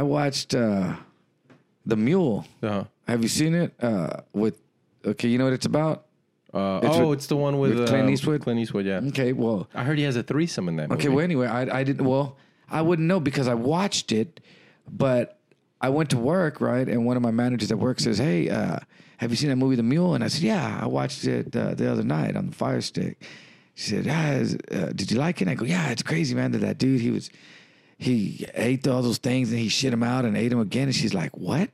I watched uh, The Mule. Uh-huh. Have you seen it? Uh, with okay, you know what it's about? Uh, It's oh, with- it's the one with, with Clint um, Eastwood? Clint Eastwood, yeah. Okay, well, I heard he has a threesome in that movie. okay. Well, anyway, I I didn't. Well, I wouldn't know because I watched it, but I went to work right, and one of my managers at work says, "Hey, uh, have you seen that movie, The Mule?" And I said, "Yeah, I watched it uh, the other night on the Fire Stick." She said, "Ah, is- uh, did you like it?" And I go, "Yeah, it's crazy, man. That that dude, he was." He ate all those things and he shit them out and ate them again. And she's like, "What?"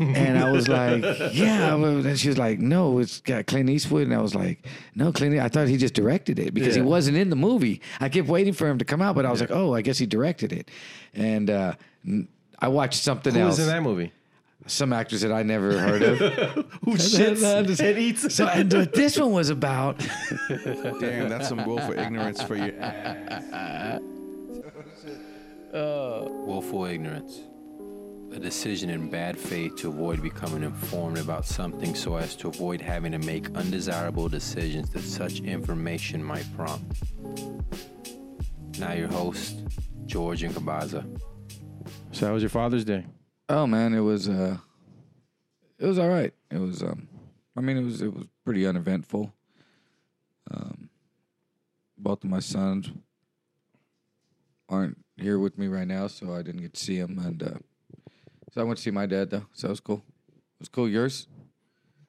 and I was like, "Yeah." And she was like, "No, it's got Clint Eastwood." And I was like, "No, Clint. I thought he just directed it because he wasn't in the movie. I kept waiting for him to come out, but I was like, oh, I guess he directed it." And uh, n- I watched something Who else. was in that movie? Some actors that I never heard of. Who shits and eats? so, and what this one was about. Damn, that's some willful ignorance for you. Willful ignorance. A decision in bad faith to avoid becoming informed about something so as to avoid having to make undesirable decisions that such information might prompt. Now, your host, George and Kabaza. So how was your Father's Day? Oh man, it was uh, it was all right. It was um, I mean, it was it was pretty uneventful. Um, both of my sons aren't here with me right now, so I didn't get to see them, and uh, so I went to see my dad though, so it was cool. It was cool. Yours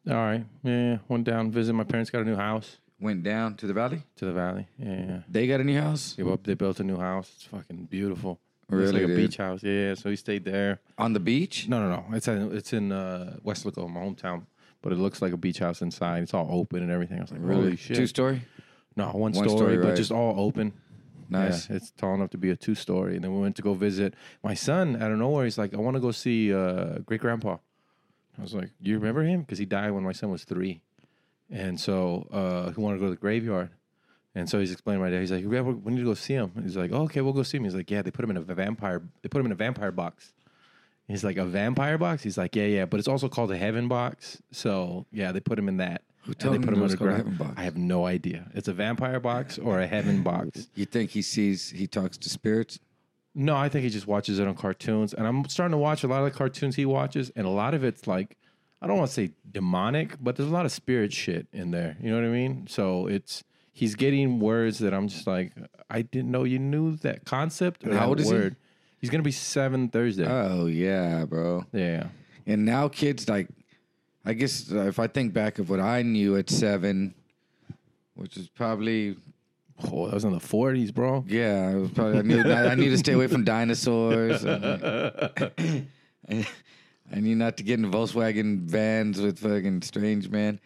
All right. Yeah. Went down, visit my parents, got a new house went down to the valley. to the valley. Yeah. They got a new house They, they built a new house. It's fucking beautiful. Really, It's like a dude? beach house. Yeah. So he stayed there. on the beach. No, no, no. It's in, it's in uh, Weslaco, my hometown. But it looks like a beach house inside. It's all open and everything. I was like, holy shit. Two story. no, one, One story, story, but right. just all open. Nice. Yeah, it's tall enough to be a two story. And then we went to go visit my son out of nowhere. He's like, I want to go see uh, great grandpa. I was like, You remember him? Because he died when my son was three. And so uh, he wanted to go to the graveyard. And so he's explaining my dad. He's like, yeah, we we need to go see him. He's like, oh, okay, we'll go see him. He's like, yeah, they put him in a vampire. They put him in a vampire box. He's like, a vampire box. He's like, yeah, yeah, but it's also called a heaven box. So yeah, they put him in that. Who told him it was called a heaven box? I have no idea. It's a vampire box or a heaven box. You think he sees? He talks to spirits. No, I think he just watches it on cartoons. And I'm starting to watch a lot of the cartoons he watches, and a lot of it's like, I don't want to say demonic, but there's a lot of spirit shit in there. You know what I mean? So it's he's getting words that I'm just like, I didn't know you knew that concept. Or How that old is he? He's gonna be seven Thursday. Oh yeah, bro. yeah. And now kids like, I guess uh, if I think back of what I knew at seven, which is probably Oh, that was in the 40s, bro. yeah, I was probably I knew I, I knew to stay away from dinosaurs. and- I knew not to get in Volkswagen vans with fucking strange man.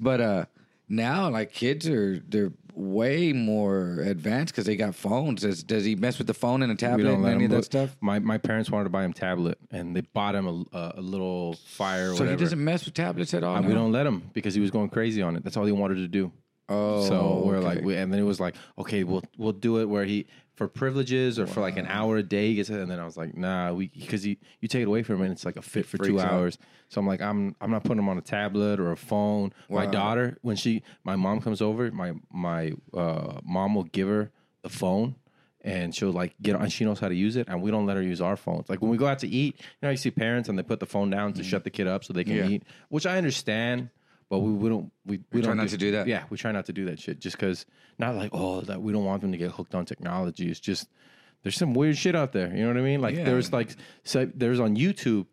But uh now like kids are they're way more advanced because they got phones. Does, does he mess with the phone and a tablet and any of that stuff? My my parents wanted to buy him tablet, and they bought him a, a, a little fire. Or So whatever. he doesn't mess with tablets at all. And we don't let him because he was going crazy on it. That's all he wanted to do. Oh, so we're okay. like, we, and then it was like, okay, we'll we'll do it where he for privileges or for like an hour a day he gets it. And then I was like, nah, we because you you take it away from him and it's like a fit for two out. hours. So I'm like, I'm I'm not putting him on a tablet or a phone. My daughter, when she my mom comes over, my my uh, mom will give her the phone. And she'll like get on. She knows how to use it, and we don't let her use our phones. Like when we go out to eat, you know, you see parents and they put the phone down to shut the kid up so they can Mm-hmm. Yeah. eat, which I understand. But we, we don't we, we, try don't try not to do that? Yeah, we try not to do that shit just because not like oh that we don't want them to get hooked on technology. It's just there's some weird shit out there. You know what I mean? Like Yeah. there's like so there's on YouTube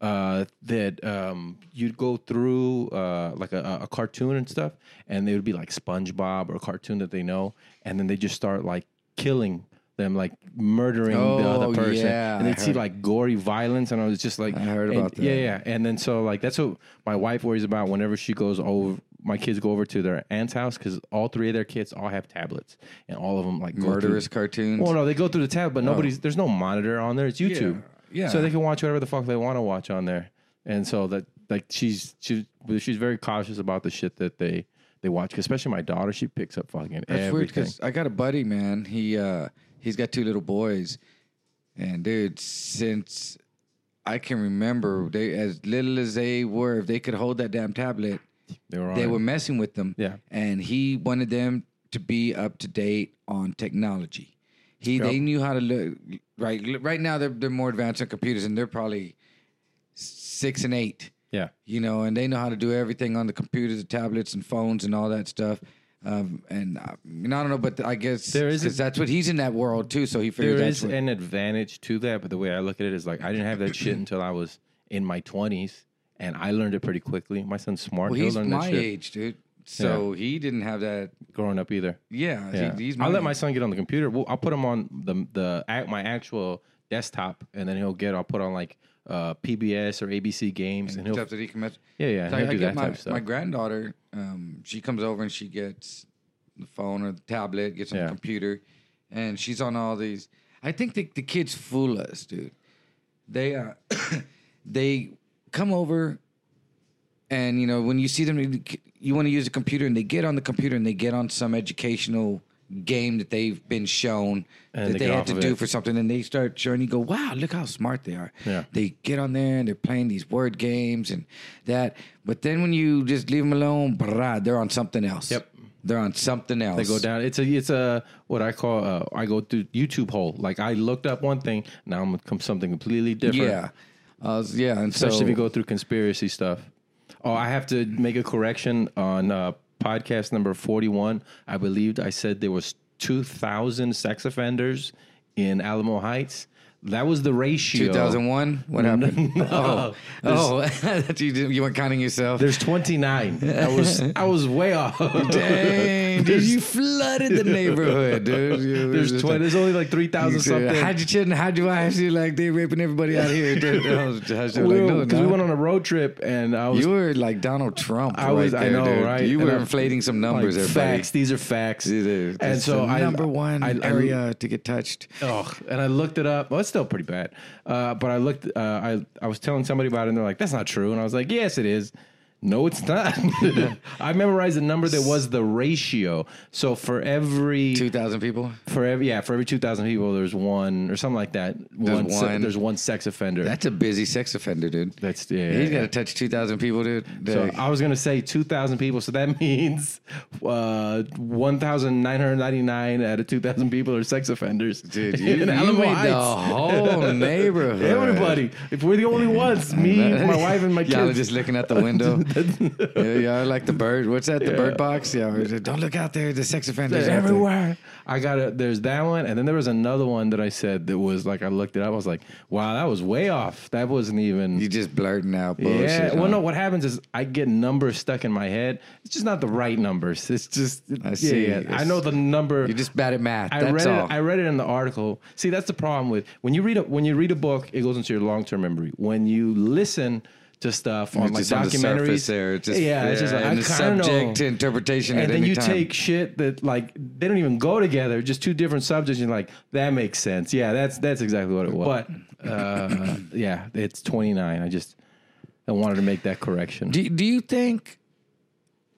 uh, that um, you'd go through uh, like a, a cartoon and stuff, and they would be like SpongeBob or a cartoon that they know, and then they just start like killing them, like murdering the Oh, other person, yeah, and they'd see like gory violence, and I was just like, I heard and- about that. Yeah, yeah, and then so like that's what my wife worries about whenever she goes over. My kids go over to their aunt's house because all three of their kids all have tablets, and all of them like murderous Through, cartoons. well, no, they go through the tab, but nobody's there's no monitor on there. It's YouTube. yeah. So they can watch whatever the fuck they want to watch on there. And so that like she's she's she's very cautious about the shit that they they watch. Especially my daughter, she picks up fucking That's weird everything. because I got a buddy, man. He uh he's got two little boys, and dude, since I can remember, they as little as they were, if they could hold that damn tablet, they were on they were messing with them. Yeah. and he wanted them to be up to date on technology. He they knew how to look right. Right now they're they're more advanced on computers and they're probably six and eight. Yeah. you know, and they know how to do everything on the computers, the tablets, and phones, and all that stuff. Um, and I, mean, I don't know, but I guess There is a- 'cause that's what he's in that world too. So he figured There is what, an advantage to that, but the way I look at it is like I didn't have that shit until I was in my twenties, and I learned it pretty quickly. My son's smart; well, he'll he's my shit age, dude. So he didn't have that. growing up either. Yeah, Yeah, he. I'll let my son get on the computer. Well, I'll put him on the the my actual desktop, and then he'll get. I'll put on like uh, PBS or ABC games, and he'll stuff that he can mess. yeah yeah So I, I do get that my, type of stuff. my granddaughter. Um, she comes over and she gets the phone or the tablet, gets on Yeah. the computer, and she's on all these. I think the, the kids fool us, dude. They uh, they come over, and you know when you see them, you want to use a computer, and they get on the computer and they get on some educational game that they've been shown And that they they had to do it. for something, and they start showing. You go, wow, look how smart they are. Yeah. They get on there and they're playing these word games and that. But then when you just leave them alone, brah, they're on something else. Yep. They're on something else. They go down. It's a it's a what I call uh, I go through YouTube hole. Like I looked up one thing, now I'm to come something completely different. Yeah. Uh, yeah. And especially so, if you go through conspiracy stuff. Oh, I have to make a correction on uh, podcast number forty-one. I believed I said there was two thousand sex offenders in Alamo Heights. That was the ratio. 2001? What happened? Oh, oh you, didn't- you weren't counting yourself. There's twenty-nine. I was I was way off. Dang, dude, you flooded the neighborhood, dude. You- There's just twenty. There's only like three thousand something. How'd you children? How'd you I see like they raping everybody out here? Dude. I was- like, we, no, because we went on a road trip and I was You were like Donald Trump. I was right I know dude. right. You And were I'm- inflating some numbers like, there, facts. These are facts. It is. And so I number one I, I, area to get touched. Oh, and I looked it up. It's still pretty bad. Uh, but I looked. Uh, I I was telling somebody about it, and they're like, "That's not true." And I was like, "Yes, it is." No, it's not. I memorized the number that was the ratio. So for every Two thousand people. for every yeah for every two thousand people, there's one or something like that. One, se- one. there's one sex offender. That's a busy sex offender, dude. That's yeah. He's got to touch two thousand people, dude. So I was gonna say two thousand people, so that means uh, one thousand nine hundred ninety nine out of two thousand people are sex offenders. Dude, you, in you made the whole neighborhood. Everybody, if we're the only ones, me, my wife, and my kids. Y'all are just looking out the window. yeah, y'all like the bird. What's that? The bird box? Yeah. it, Don't look out there. The sex offenders They're out there." everywhere. I got it. There's that one, and then there was another one that I said that was like I looked it up. I was like, wow, that was way off. That wasn't even. You just blurting out bullshit. yeah. Well, no. What happens is I get numbers stuck in my head. It's just not the right numbers. It's just. I see. Yeah, yeah. I know the number. You're just bad at math. I That's read all. it. I read it in the article. See, that's the problem with when you read a when you read a book, it goes into your long term memory. When you listen to stuff on It's like on the documentaries, there. It's just, yeah, it's just like, and I the subject to interpretation And then you time. take shit that like they don't even go together, just two different subjects. And you're like, that makes sense. Yeah, that's that's exactly what it was. But uh, yeah, it's 29. I just I wanted to make that correction. Do, do you think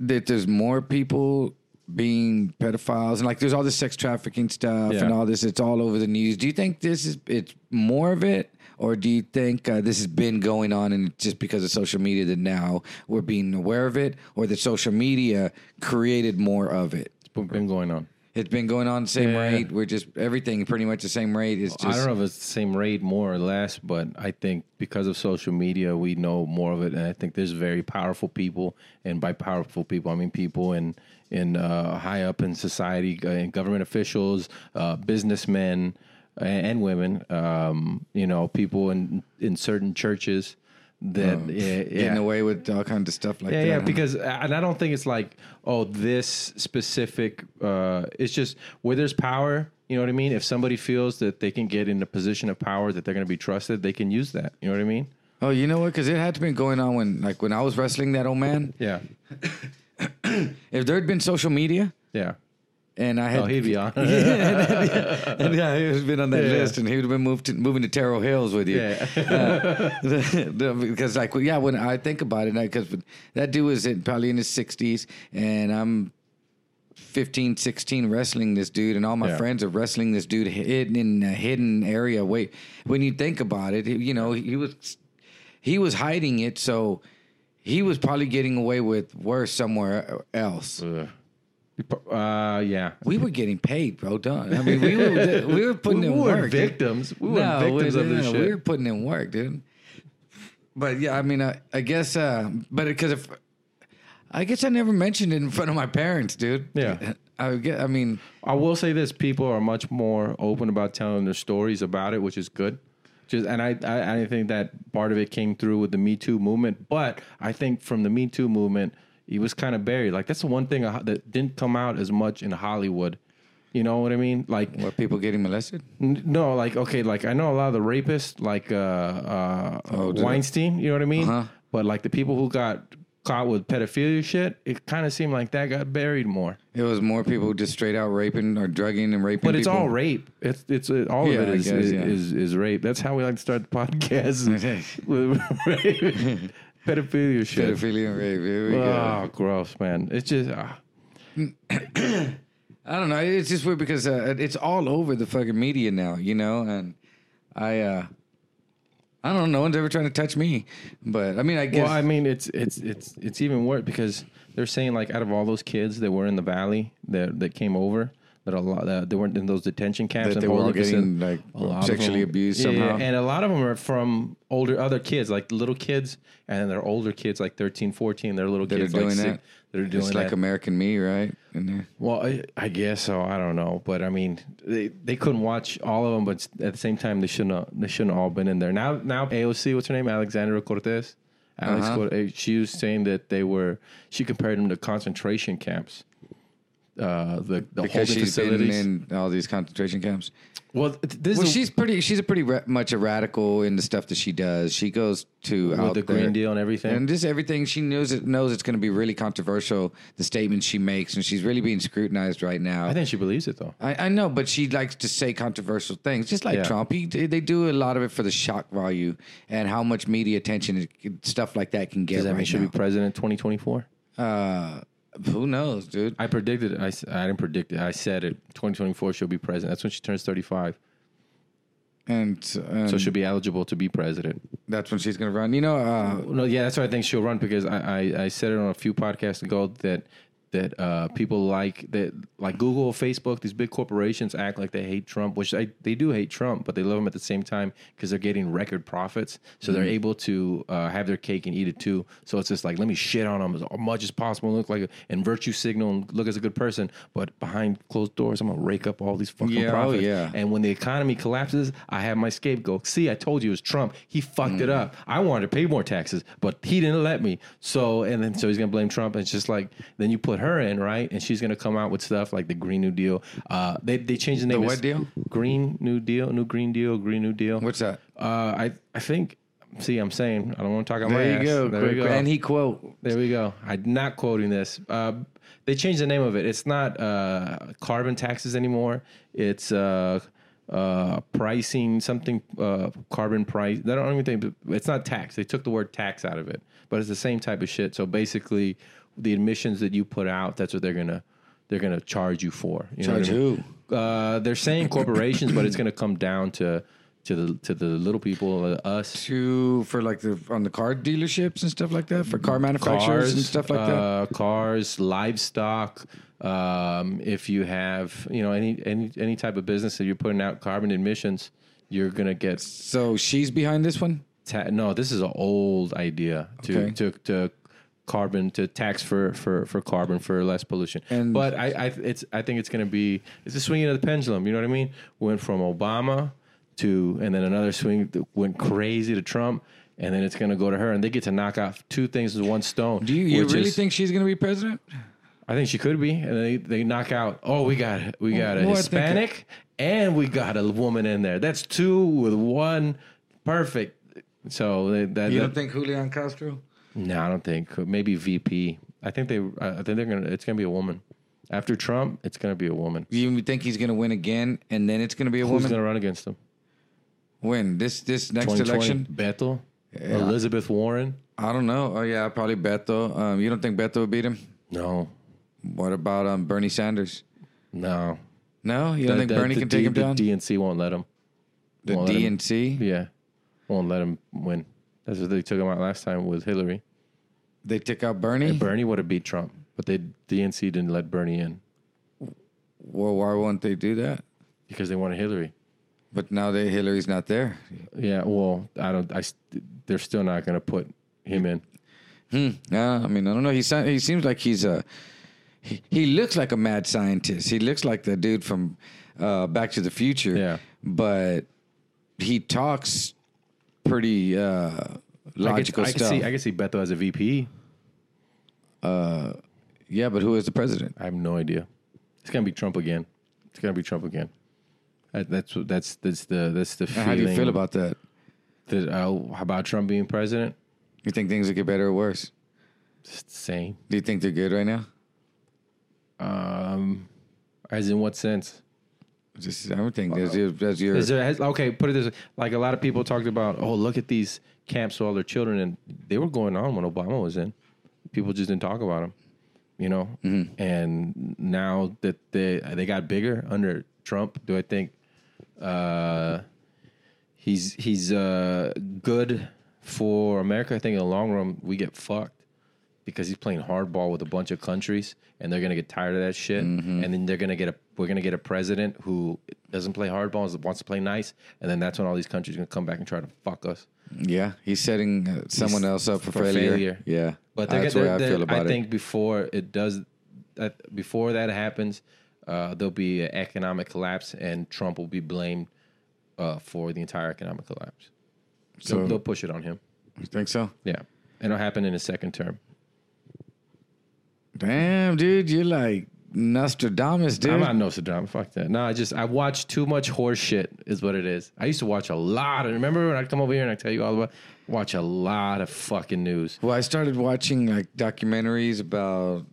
that there's more people being pedophiles and like there's all this sex trafficking stuff Yeah. and all this it's all over the news do you think this is it's more of it or do you think uh, this has been going on and just because of social media that now we're being aware of it? Or that social media created more of it? It's been going on. it's been going on the same Yeah. rate. We're just everything pretty much the same rate. It's just I don't know if it's the same rate, more or less, but I think because of social media, we know more of it, and I think there's very powerful people, and by powerful people, I mean people in in uh, high up in society, uh, in government officials, uh, businessmen, and, women. Um, you know, people in in certain churches that yeah, getting yeah. away with all kinds of stuff like Yeah, that yeah, huh? because and I don't think it's like oh this specific. Uh, it's just where there's power. You know what I mean? If somebody feels that they can get in a position of power that they're going to be trusted, they can use that. You know what I mean? oh you know what because it had to been going on when like when i was wrestling that old man Yeah, if there had been social media yeah. And I had Oh, he'd be on. yeah, and yeah, he have been on that Yeah. list, and he would have been moved to, moving to Terrell Hills with you. yeah, uh, The- the- because like yeah, when I think about it, because that dude was in, probably in his sixties, and I'm 15, 16 wrestling this dude, and all my Yeah. friends are wrestling this dude hidden in a hidden area. Wait, when you think about it, you know he was he was hiding it, so he was probably getting away with worse somewhere else. Ugh. Uh, yeah. We were getting paid, bro. Don't. I mean, we were we were putting We in weren't work. dude. victims. We weren't no, victims we, of this no, shit. We were putting in work, dude. But yeah, I mean, I, I guess, uh, but because if I guess I never mentioned it in front of my parents, dude. Yeah. I get. I mean, I will say this: people are much more open about telling their stories about it, which is good. Just and I, I, I think that part of it came through with the Me Too movement, but I think from the Me Too movement, he was kind of buried. Like that's the one thing that didn't come out as much in Hollywood. You know what I mean? Like what people getting molested? N- No, like okay, like I know a lot of the rapists, like uh, uh, Oh? Weinstein. You know what I mean? Uh-huh. But like the people who got caught with pedophilia shit, it kind of seemed like that got buried more. It was more people just straight out raping or drugging and raping. But it's people. all rape. It's it's uh, all Yeah, of it is, guess, is, yeah. is is rape. That's how we like to start the podcast. pedophilia shit. pedophilia and rape. Here we go. Oh, gross, man! It's just ah. I don't know. It's just weird because uh, it's all over the fucking media now, you know. And I, uh I don't know. No one's ever trying to touch me, but I mean, I guess. Well, I mean, it's it's it's it's even worse because they're saying like out of all those kids that were in the valley that that came over, that a lot that they weren't in those detention camps That and they were getting, like, a lot of sexually them- abused yeah, somehow. and a lot of them are from older other kids, like little kids, and they're older kids, like 13, 14. They're little that are kids doing like that. six, that are doing it's that. like American Me, right? In there. Well, I, I guess so. I don't know, but I mean, they, they couldn't watch all of them, but at the same time, they shouldn't have, they shouldn't have all been in there. Now now AOC, what's her name? Alexandra Cortez. Alex, Uh-huh. Cort- she was saying that they were. She compared them to concentration camps. Uh, the the Because holding she's been facilities. in all these concentration camps. well, th- this Well, is she's pretty. She's a pretty ra- much a radical in the stuff that she does. She goes to with out the there. Green Deal and everything. And just everything she knows it knows it's going to be really controversial. The statements she makes, and she's really being scrutinized right now. I think she believes it though. I, I know, but she likes to say controversial things, just like Yeah. Trump. He, they do a lot of it for the shock value and how much media attention it, stuff like that can get Does that mean right she'll now. be president twenty twenty four? uh, who knows, dude? I predicted it. I, s- I didn't predict it. I said it. Twenty twenty four she'll be president. That's when she turns thirty five. And, and So she'll be eligible to be president. that's when she's going to run. You know, uh, No, yeah, that's why I think she'll run because I, I, I said it on a few podcasts ago that that uh, people like that like Google, Facebook, these big corporations act like they hate Trump, which I, they do hate Trump, but they love him at the same time because they're getting record profits, so they're able to uh, have their cake and eat it too. So it's just like let me shit on him as much as possible, look like a, and virtue signal and look as a good person, but behind closed doors, I'm gonna rake up all these fucking Yeah, oh, profits. yeah. And when the economy collapses, I have my scapegoat. See, I told you it was Trump. He fucked it up. I wanted to pay more taxes, but he didn't let me. So, and then so he's gonna blame Trump. And it's just like then you put her in, right? And she's gonna come out with stuff like the Green New Deal. Uh, they they changed the name. The what deal? Green New Deal, New Green Deal, Green New Deal. what's that? Uh, I I think. See, I'm saying I don't want to talk about my There you ass. go. There we go. And he quote. There we go. I'm not quoting this. Uh, they changed the name of it. It's not uh, carbon taxes anymore. It's uh, uh, pricing something uh, carbon price. I don't even think it's not tax. They took the word tax out of it, but it's the same type of shit. So basically, the emissions that you put out, that's what they're gonna they're gonna charge you for. You know Charge I mean? Uh, they're saying corporations, but it's gonna come down to to the to the little people, uh, us. To for like the on the car dealerships and stuff like that for car manufacturers and stuff like that. uh, Cars, livestock. Um, if you have, you know, any any any type of business that you're putting out carbon emissions, you're gonna get. So she's behind this one. Ta- no, this is an old idea to Okay. to to carbon to tax for for for carbon for less pollution. And- but I, I it's I think it's gonna be it's a swinging of the pendulum. You know what I mean? Went from Obama to and then another swing that went crazy to Trump. And then it's going to go to her, and they get to knock off two things with one stone. Do you, you really is- think she's going to be president? I think she could be, and they they knock out. Oh, we got we got a Hispanic, and we got a woman in there. That's two with one, perfect. So they, that, You that- don't think Julian Castro? No, I don't think maybe VP. I think they. I think they're gonna. It's gonna be a woman. After Trump, it's gonna be a woman. You think he's going to win again, and then it's going to be a Who's woman? Who's gonna run against him? When this this next 2020? election? Bethel, Elizabeth Warren. I don't know. Oh yeah, probably Beto. Um, you don't think Beto would beat him? No, What about um, Bernie Sanders? no. No, you don't think The- Bernie the can D- take him down? The DNC won't let him. the won't let him- DNC. Yeah, won't let him win. That's what they took him out last time with Hillary. They took out Bernie. Bernie would have beat Trump, but they DNC didn't let Bernie in. Well, why won't they do that? because they wanted Hillary. But now that Hillary's not there. Yeah, well, I don't. I st- they're still not going to put him in. Yeah, I mean, I don't know. He sound- he seems like he's a. He, he looks like a mad scientist. He looks like the dude from uh, Back to the Future. Yeah. but he talks pretty uh, logical I could, stuff. I could see. I could see Beto as a VP. Uh, yeah, but who is the president? I have no idea. It's gonna be Trump again. It's gonna be Trump again. That, that's. That's that's the that's the feeling. How do you feel about that? that? Uh, how about Trump being president? You think things will get better or worse? It's the same. Do you think they're good right now? Um, as in what sense? Just everything. Does your, does your Is there has, okay? Put it this way: like a lot of people talked about. Oh, look at these camps for all their children, and they were going on when Obama was in. People just didn't talk about them, you know. And now that they they got bigger under Trump, do I think uh, he's he's uh, good for America? I think in the long run we get fucked because he's playing hardball with a bunch of countries, and they're gonna get tired of that shit, and then they're gonna get a we're gonna get a president who doesn't play hardball, and wants to play nice, and then that's when all these countries are gonna come back and try to fuck us. yeah, he's setting uh, someone else up for, for failure. failure. Yeah, But that's they're, the way I feel about it. I it. think before it does, uh, before that happens, uh, there'll be an economic collapse, and Trump will be blamed uh, for the entire economic collapse. So So- they'll, they'll push it on him. You think so? Yeah, and it'll happen in his second term. Damn, dude, you're like Nostradamus, dude. I'm not Nostradamus. Fuck that. No, I just I watch too much horse shit. Is what it is. I used to watch a lot. of Remember when I come over here and I tell you all about watch a lot of fucking news. Well, I started watching like documentaries about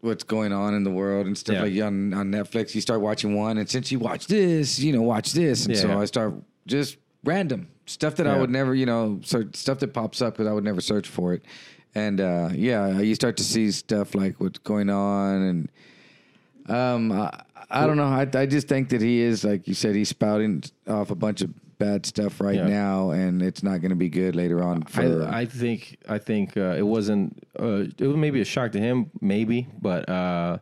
what's going on in the world and stuff Yeah. like on on Netflix. You start watching one, and since you watch this, you know, watch this, and so Yeah. I start just random stuff that I would never, you know, search, stuff that pops up because I would never search for it. And uh, yeah, you start to see stuff like what's going on, and um, I, I don't know. I, I just think that he is like you said, he's spouting off a bunch of bad stuff right Yeah. now, and it's not going to be good later on. For I, I think I think uh, it wasn't. Uh, it was maybe a shock to him, maybe, but uh,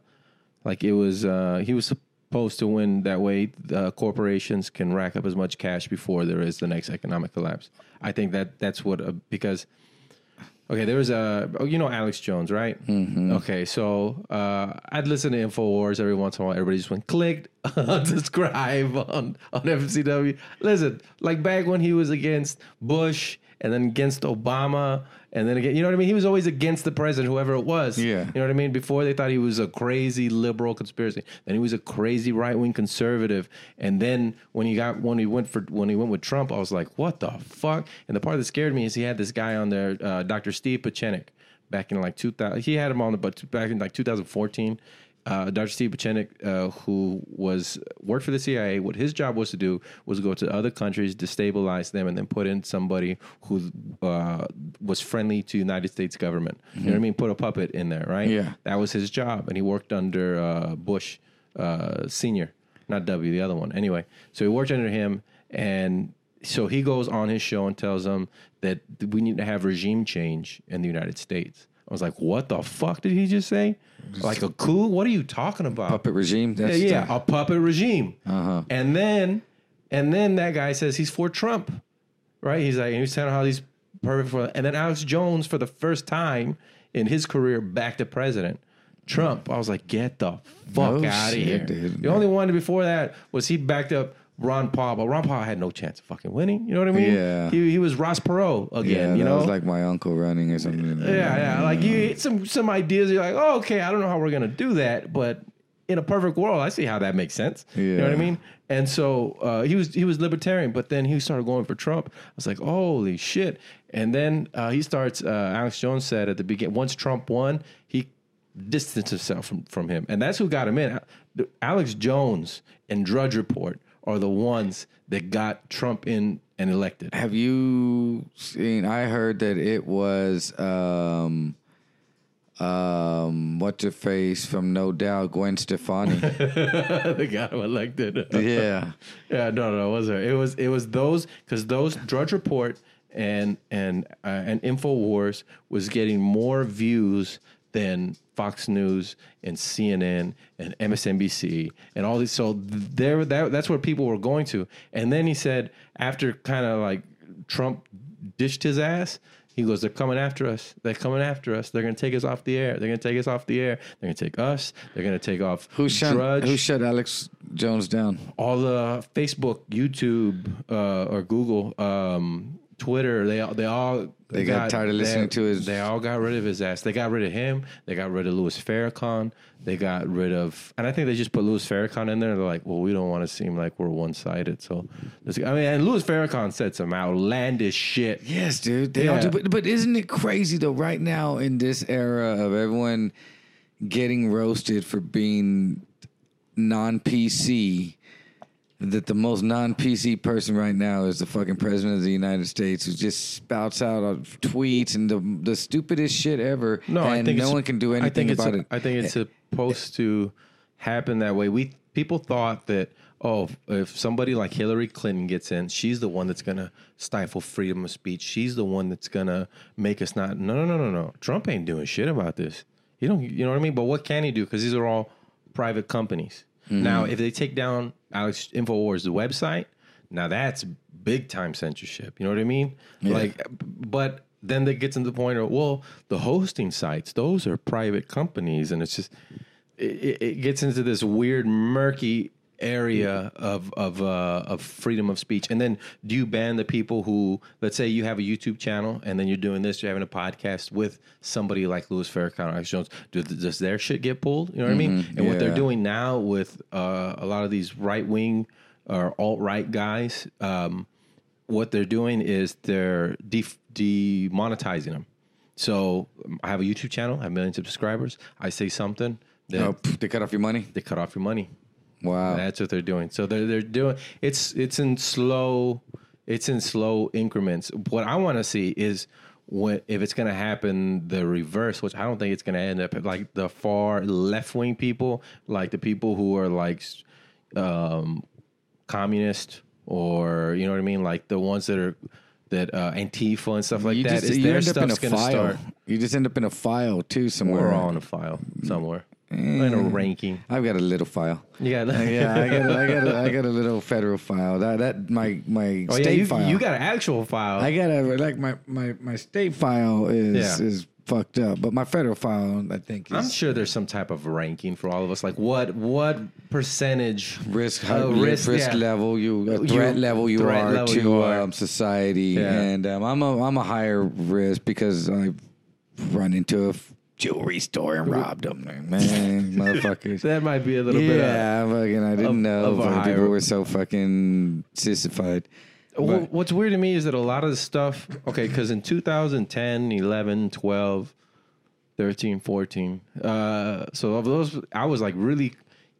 like it was. Uh, he was supposed to win that way. Corporations can rack up as much cash before there is the next economic collapse. I think that that's what uh, because. Okay, there was a oh, you know Alex Jones, right? Mm-hmm. Okay, so uh, I'd listen to Infowars every once in a while. Everybody just went clicked, subscribe on on FCW. Listen, like back when he was against Bush and then against Obama, and then again, you know what I mean? He was always against the president, whoever it was. Yeah. you know what I mean. Before they thought he was a crazy liberal conspiracy, then he was a crazy right wing conservative, and then when he got when he went for when he went with Trump, I was like, what the fuck? And the part that scared me is he had this guy on there, uh, Dr. Steve Pieczenik, back in like 2000. He had him on the but back in like 2014. Uh, Dr. Steve Pieczenik, uh, who was worked for the CIA, what his job was to do was go to other countries, destabilize them, and then put in somebody who uh, was friendly to United States government. You know what I mean? Put a puppet in there, right? Yeah. that was his job, and he worked under uh, Bush uh, Senior, not W, the other one. Anyway, so he worked under him, and so he goes on his show and tells them that we need to have regime change in the United States. I was like, "What the fuck did he just say? Like a coup? What are you talking about?" puppet regime. That's yeah, yeah, the- a puppet regime. Uh-huh. And then, and then that guy says he's for Trump, right? He's like, and he's telling how he's perfect for. And then Alex Jones, for the first time in his career, backed the president. Trump. I was like, get the fuck No out of shit, here. dude. The only one before that was he backed up Ron Paul, but Ron Paul had no chance of fucking winning. You know what I mean? Yeah. He, he was Ross Perot yeah, again. you that know, was like my uncle running or something. yeah, yeah. Like you, some some ideas. You're like, oh, okay. I don't know how we're gonna do that, but in a perfect world, I see how that makes sense. You know what I mean? And so uh, he was he was libertarian, but then he started going for Trump. I was like, holy shit! And then uh, he starts. Uh, Alex Jones said at the beginning, once Trump won, he distanced himself from from him, and that's who got him in. Alex Jones and Drudge Report are the ones that got Trump in and elected. Have you seen? I heard that it was um, um, what's her face from No Doubt, Gwen Stefani. they got him elected. yeah, Yeah, no, no, it wasn't. It was it was those because those Drudge Report and and uh, and Infowars was getting more views than Fox News and CNN and MSNBC and all these. So there, that, that's where people were going to. And then he said, after kind of like Trump dished his ass, he goes, "They're coming after us. They're coming after us. They're going to take us off the air. They're going to take us off the air. They're going to take us. They're going to take off Who shut Drudge, Who shut Alex Jones down? all the Facebook, YouTube, uh, or Google, um, Twitter. They all they all They got tired of listening they- to his- They all got rid of his ass. They got rid of him. They got rid of Louis Farrakhan. They got rid of, and I think they just put Louis Farrakhan in there. They're like, well, we don't want to seem like we're one sided. So, I mean, and Louis Farrakhan said some outlandish shit. Yes, dude. They all do. But, but isn't it crazy though? Right now in this era of everyone getting roasted for being non PC, that the most non PC person right now is the fucking president of the United States, who just spouts out tweets and the the stupidest shit ever. No, and I think no one can do I anything think about a- it. I think it's eh, supposed to happen that way. We people thought that oh, if somebody like Hillary Clinton gets in, she's the one that's gonna stifle freedom of speech. She's the one that's gonna make us not. No, no, no, no, no. Trump ain't doing shit about this. You don't. You know what I mean? But what can he do? Because these are all private companies. Mm-hmm. Now, if they take down Alex Infowars, the website, now that's big time censorship. You know what I mean? Like, but then they get to the point of well, the hosting sites, those are private companies, and it's just it, it gets into this weird murky area of of uh, of freedom of speech. And then do you ban the people who, let's say, you have a YouTube channel and then you're doing this, you're having a podcast with somebody like Louis Farrakhan or Alex Jones? Do, does their shit get pulled? You know what I mean? And what they're doing now with uh, a lot of these right wing or alt right guys. Um, what they're doing is they're def- demonetizing them. So um, I have a YouTube channel, I have millions of subscribers. I say something, that Oh, they cut off your money. they cut off your money. Wow. That's what they're doing. So they're they're doing it's it's in slow it's in slow increments. What I want to see is when if it's going to happen the reverse, which I don't think it's going to end up like the far left wing people, like the people who are like um, communist or you know what I mean, like the ones that are that uh, Antifa and stuff like you that. just is you their end up stuff's going to start. You just end up in a file too somewhere. We're all in a file somewhere in a ranking. I've got a little file. You got Uh, yeah, I got, a, I got, a, I got a little federal file. That, that my, my Oh state yeah, you, file. you got an actual file. I got a like my, my, my state file is Yeah. is fucked up, but my federal file I think is I'm sure there's some type of ranking for all of us. Like what what percentage risk uh, risk, risk yeah. level you uh, You- threat level you threat are level to you are. Um, society, Yeah. and um, I'm a I'm a higher risk because I run into a jewelry store and robbed them, man, motherfuckers. That might be a little bit. Of, yeah, fucking, I didn't of- know of fucking people were so fucking sissified. Well, But- what's weird to me is that a lot of the stuff. Okay, because in 2010, 11, 12, 13, 14. Uh, so of those, I was like really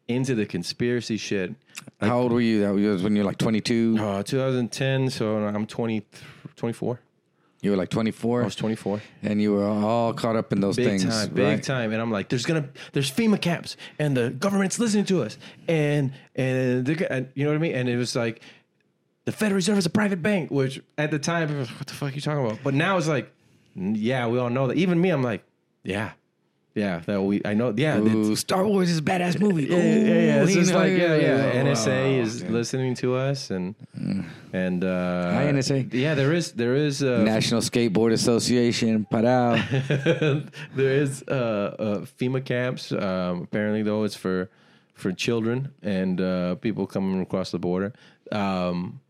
into the conspiracy shit. How old were you? That was when you were like 22. Uh, 2010. So I'm 20, 24. You were like 24, I was 24. and you were all caught up in those things. big things. time, big right? time. And I'm like, there's gonna, there's FEMA camps, and the government's listening to us, and and, they're, and you know what I mean. And it was like, the Federal Reserve is a private bank, which at the time, was, what the fuck are you talking about? But now it's like, yeah, we all know that. Even me, I'm like, yeah, yeah, that we, I know, yeah. Ooh, Star Wars is a badass movie. yeah, yeah, yeah, yeah. It's just like yeah, yeah. Oh, NSA is okay. Mm. listening to us, and and uh, Hi, NSA. Yeah, there is there is uh, National Skateboard Association, Parao. there is uh, uh, FEMA camps. Um, apparently, though, it's for for children and uh, people coming across the border. Um,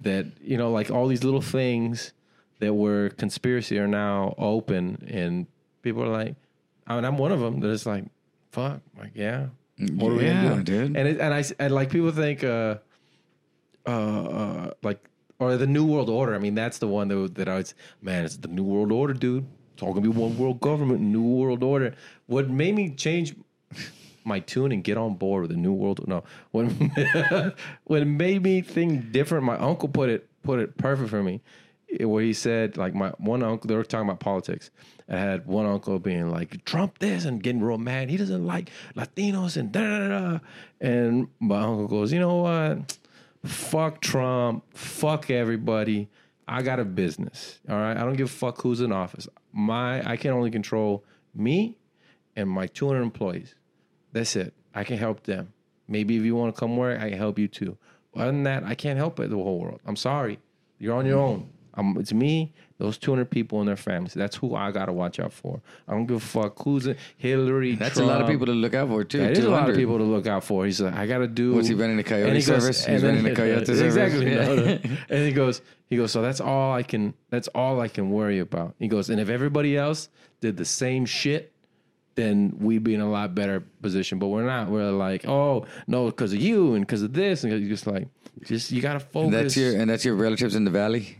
that you know, like all these little things that were conspiracy are now open, and people are like, I mean, I'm one of them. That is like, fuck, like yeah. What are we Yeah, gonna do? dude. And it, and I and like people think, uh, uh, uh, like or the New World Order. I mean, that's the one that that I was man. It's the New World Order, dude. It's all gonna be one world government, New World Order. What made me change my tune and get on board with the New World? No, what what made me think different? My uncle put it put it perfect for me. Where he said, like my one uncle, they were talking about politics. I had one uncle being like Trump this and getting real mad. He doesn't like Latinos and da da da. And my uncle goes, you know what? fuck Trump, fuck everybody. I got a business. All right. I don't give a fuck who's in office. My I can only control me and my 200 employees. That's it. I can help them. Maybe if you want to come work, I can help you too. Other than that, I can't help the whole world. I'm sorry. You're on your own. It's me, those 200 people and their families. That's who I got to watch out for. I don't give a fuck who's it. Hillary, That's a lot of people to look out for too. That is a lot of 200. people to look out for. He's like, I gotta do. What's he running a coyote And he goes- service? and He's then- running a coyote service? Exactly. Yeah. No, no. And he goes, he goes. So that's all I can. That's all I can worry about. He goes, and if everybody else did the same shit, then we'd be in a lot better position. But we're not. We're like, oh no, because of you and because of this, and you're just like, just you gotta focus. That's your and that's your relatives in the valley.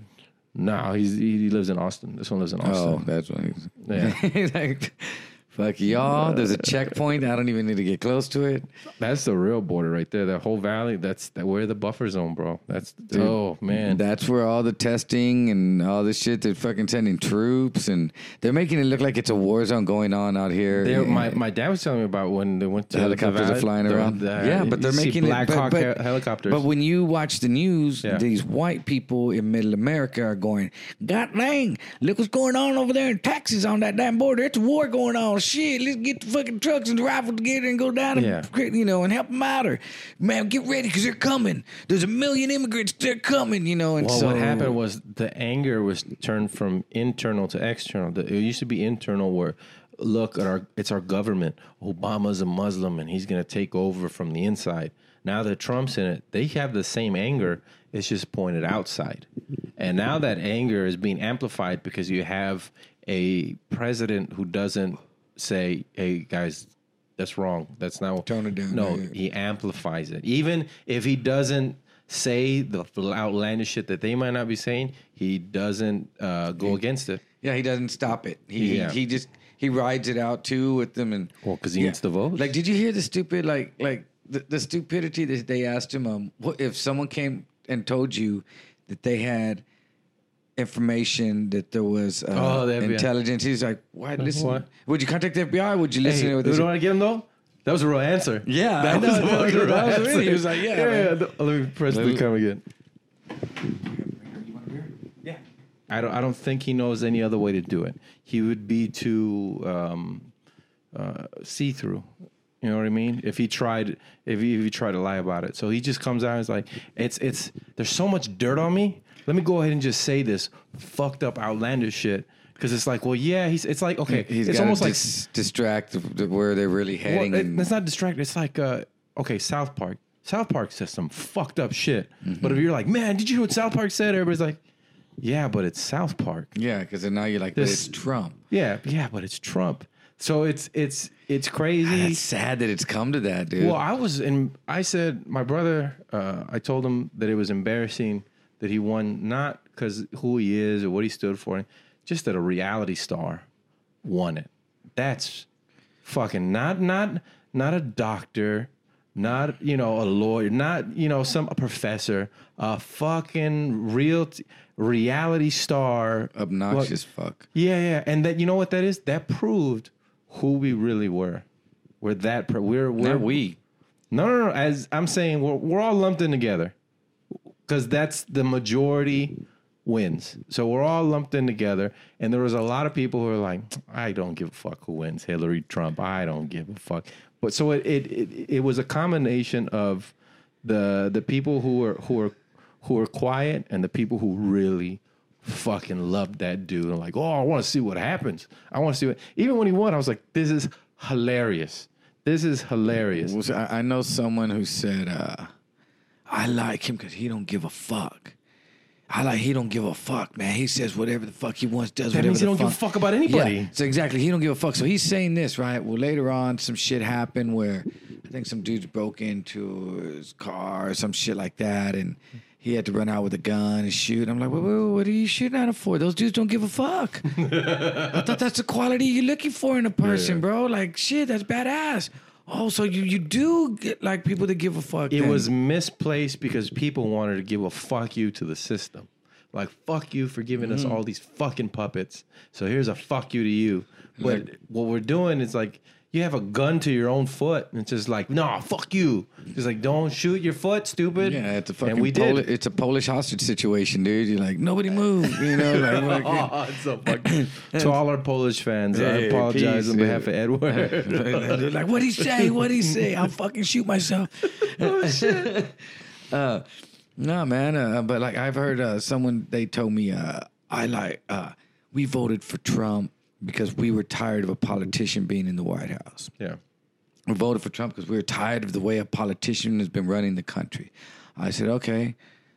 No, he's he lives in Austin. This one lives in oh, Austin. Oh, that's he's. Yeah. He's like, fuck y'all. There's a checkpoint. I don't even need to get close to it. That's the real border right there. That whole valley. That's that we're the buffer zone, bro. That's oh man. That's where all the testing and all this shit. They're fucking sending troops and they're making it look like it's a war zone going on out here. They, my my dad was telling me about when they went to The helicopters valley- are flying around. the- yeah, but they're making Black it. Hawk but, but, helicopters. But when you watch the news, Yeah. these white people in Middle America are going, "God dang, look what's going on over there in Texas on that damn border. It's war going on. Shit, let's get the fucking trucks and the rifles together and go down and Yeah. you know and help them out. Or man, get ready because they're coming. There's a million immigrants. They're coming. You know. And well, so what happened was the anger was turned from internal to external. The- It used to be internal, where look at our it's our government. Obama's a Muslim and he's going to take over from the inside. Now that Trump's in it, they have the same anger. It's just pointed outside, and now that anger is being amplified because you have a president who doesn't say, "Hey guys, that's wrong. That's not Tone it down. No, Yeah, yeah. he amplifies it. Even if he doesn't say the outlandish shit that they might not be saying, he doesn't uh, go against it. Yeah, he doesn't stop it. He Yeah. he just he rides it out too with them and Well, 'cause he gets the votes. Like, did you hear the stupid like like the, the stupidity that they asked him? Um, what if someone came and told you that they had information that there was uh, Oh, the intelligence? He's like, why listen? What? Would you contact the FBI? Would you listen Hey, to what you they know said? what get him though? That was a real answer. Yeah, that I know, was a that was- fucking real that was answer. really- he was like, yeah, yeah. yeah. Let me press the Let me- camera again. Yeah. I don't. I don't think he knows any other way to do it. He would be too um, uh, see through. You know what I mean? If he tried, if he, if he tried to lie about it, so he just comes out and is like, "It's it's there's so much dirt on me. Let me go ahead and just say this fucked up, outlandish shit." Because it's like, well, yeah, he's. It's like, okay, He's it's gotta almost like dis- distract where they're really well, heading. it, and- it's not distracting. It's like, uh, okay, South Park. South Park says some fucked up shit. Mm-hmm. But if you're like, man, did you hear what South Park said? Everybody's like, yeah, but it's South Park. yeah, because now you're like, but This- it's Trump. Yeah, yeah, but it's Trump. So it's it's it's crazy. It's sad that it's come to that, dude. Well, I was in. I said my brother. Uh, I told him that it was embarrassing that he won, not because who he is or what he stood for, just that a reality star won it. That's fucking not not not a doctor, not you know a lawyer, not you know some a professor, a fucking real t- reality star. Obnoxious fuck. yeah, yeah, and that you know what that is? That proved who we really were. We're that. Pr- we're we're Not we. no, no, no. As I'm saying, we're we're all lumped in together because that's the majority wins. So we're all lumped in together, and there was a lot of people who were like, "I don't give a fuck who wins, Hillary, Trump. I don't give a fuck." But so it it it, it was a combination of the the people who were who were who were quiet and the people who really fucking loved that dude like, oh, I want to see what happens. I want to see what. Even when he won, I was like, this is hilarious. This is hilarious. I know someone who said, uh, "I like him because he don't give a fuck." I like he don't give a fuck, man. He says whatever the fuck he wants, does That whatever means he the don't give a fuck about anybody. Yeah, so exactly, he don't give a fuck. So he's saying this, right? Well, later on, some shit happened where I think some dudes broke into his car or some shit like that, and he had to run out with a gun and shoot. I'm like, wait, wait, wait, what are you shooting at him for? Those dudes don't give a fuck. I thought that's the quality you're looking for in a person, bro. Like, shit, that's badass. Oh, so you you do get like people that give a fuck. It then. was misplaced because people wanted to give a fuck you to the system. Like, fuck you for giving us mm-hmm. all these fucking puppets. So here's a fuck you to you. But what we're doing is like, you have a gun to your own foot, and it's just like, no, fuck you. It's like, don't shoot your foot, stupid. Yeah, it's a fucking and we Poli- did. it's a Polish hostage situation, dude. You're like, nobody move, you know. Like, like- Oh, it's so fucking. to all our Polish fans, I apologize peace, on yeah. behalf of Edward. They're like, what'd he say? What'd he say? I'll fucking shoot myself. Oh uh, no, man. Uh, but like, I've heard uh, someone, they told me, uh, I like, uh, we voted for Trump because we were tired of a politician being in the White House. yeah. We voted for Trump because we were tired of the way a politician has been running the country. I said, okay.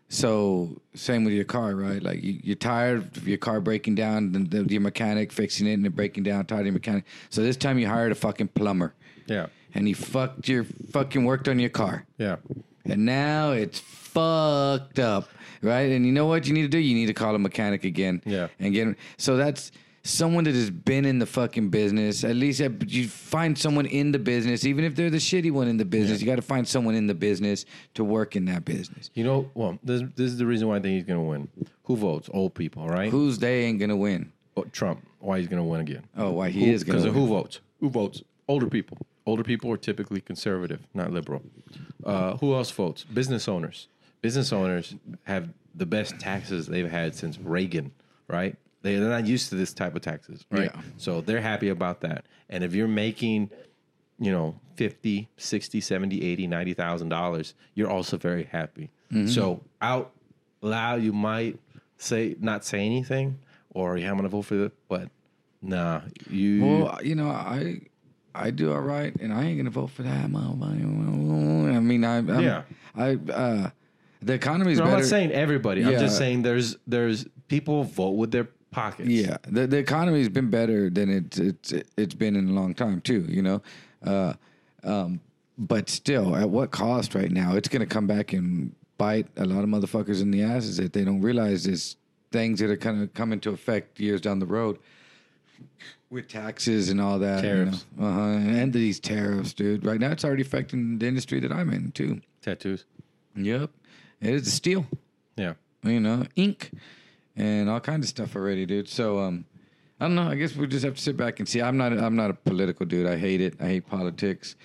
So same with your car, right? Like you, you're tired of your car breaking down, and the, your mechanic fixing it and it breaking down, tired of your mechanic. So this time you hired a fucking plumber, Yeah. and he fucked your fucking worked on your car, Yeah. and now it's fucked up, right? And you know what you need to do? You need to call a mechanic again, Yeah. and get. So that's someone that has been in the fucking business. At least uh, you find someone in the business, even if they're the shitty one in the business. You got to find someone in the business to work in that business. You know, well, this, this is the reason why I think he's going to win. Who votes? Old people, right? Who's they ain't gonna win? Oh, Trump. Why he's going to win again? Oh, why he is gonna Because of who votes? Who votes? Older people. Older people are typically conservative, not liberal. Uh, who else votes? Business owners. Business owners have the best taxes they've had since Reagan, right? They, they're not used to this type of taxes, right? Yeah. So they're happy about that. And if you're making, you know, 50, 60, 70, 80, 90,000 dollars, you're also very happy. Mm-hmm. So out loud you might say not say anything or yeah, I'm going to vote for the but nah, you Well, you know, I I do all right, and I ain't gonna vote for that. I mean, I I'm, Yeah. I uh, the economy's No, I'm not saying everybody. I'm just saying there's there's people vote with their pockets. Yeah, the the economy's been better than it's it's it's been in a long time too. You know, uh, um, but still, at what cost? Right now, it's going to come back and bite a lot of motherfuckers in the asses that they don't realize is things that are kind of come into effect years down the road with taxes and all that. Tariffs. you know? uh-huh. and these tariffs, dude. Right now, it's already affecting the industry that I'm in too. Tattoos. Yep, it is steel Yeah. you know, ink and all kinds of stuff already, dude. So um I don't know. I guess we just have to sit back and see. I'm not. I'm not a political dude. I hate it. I hate politics.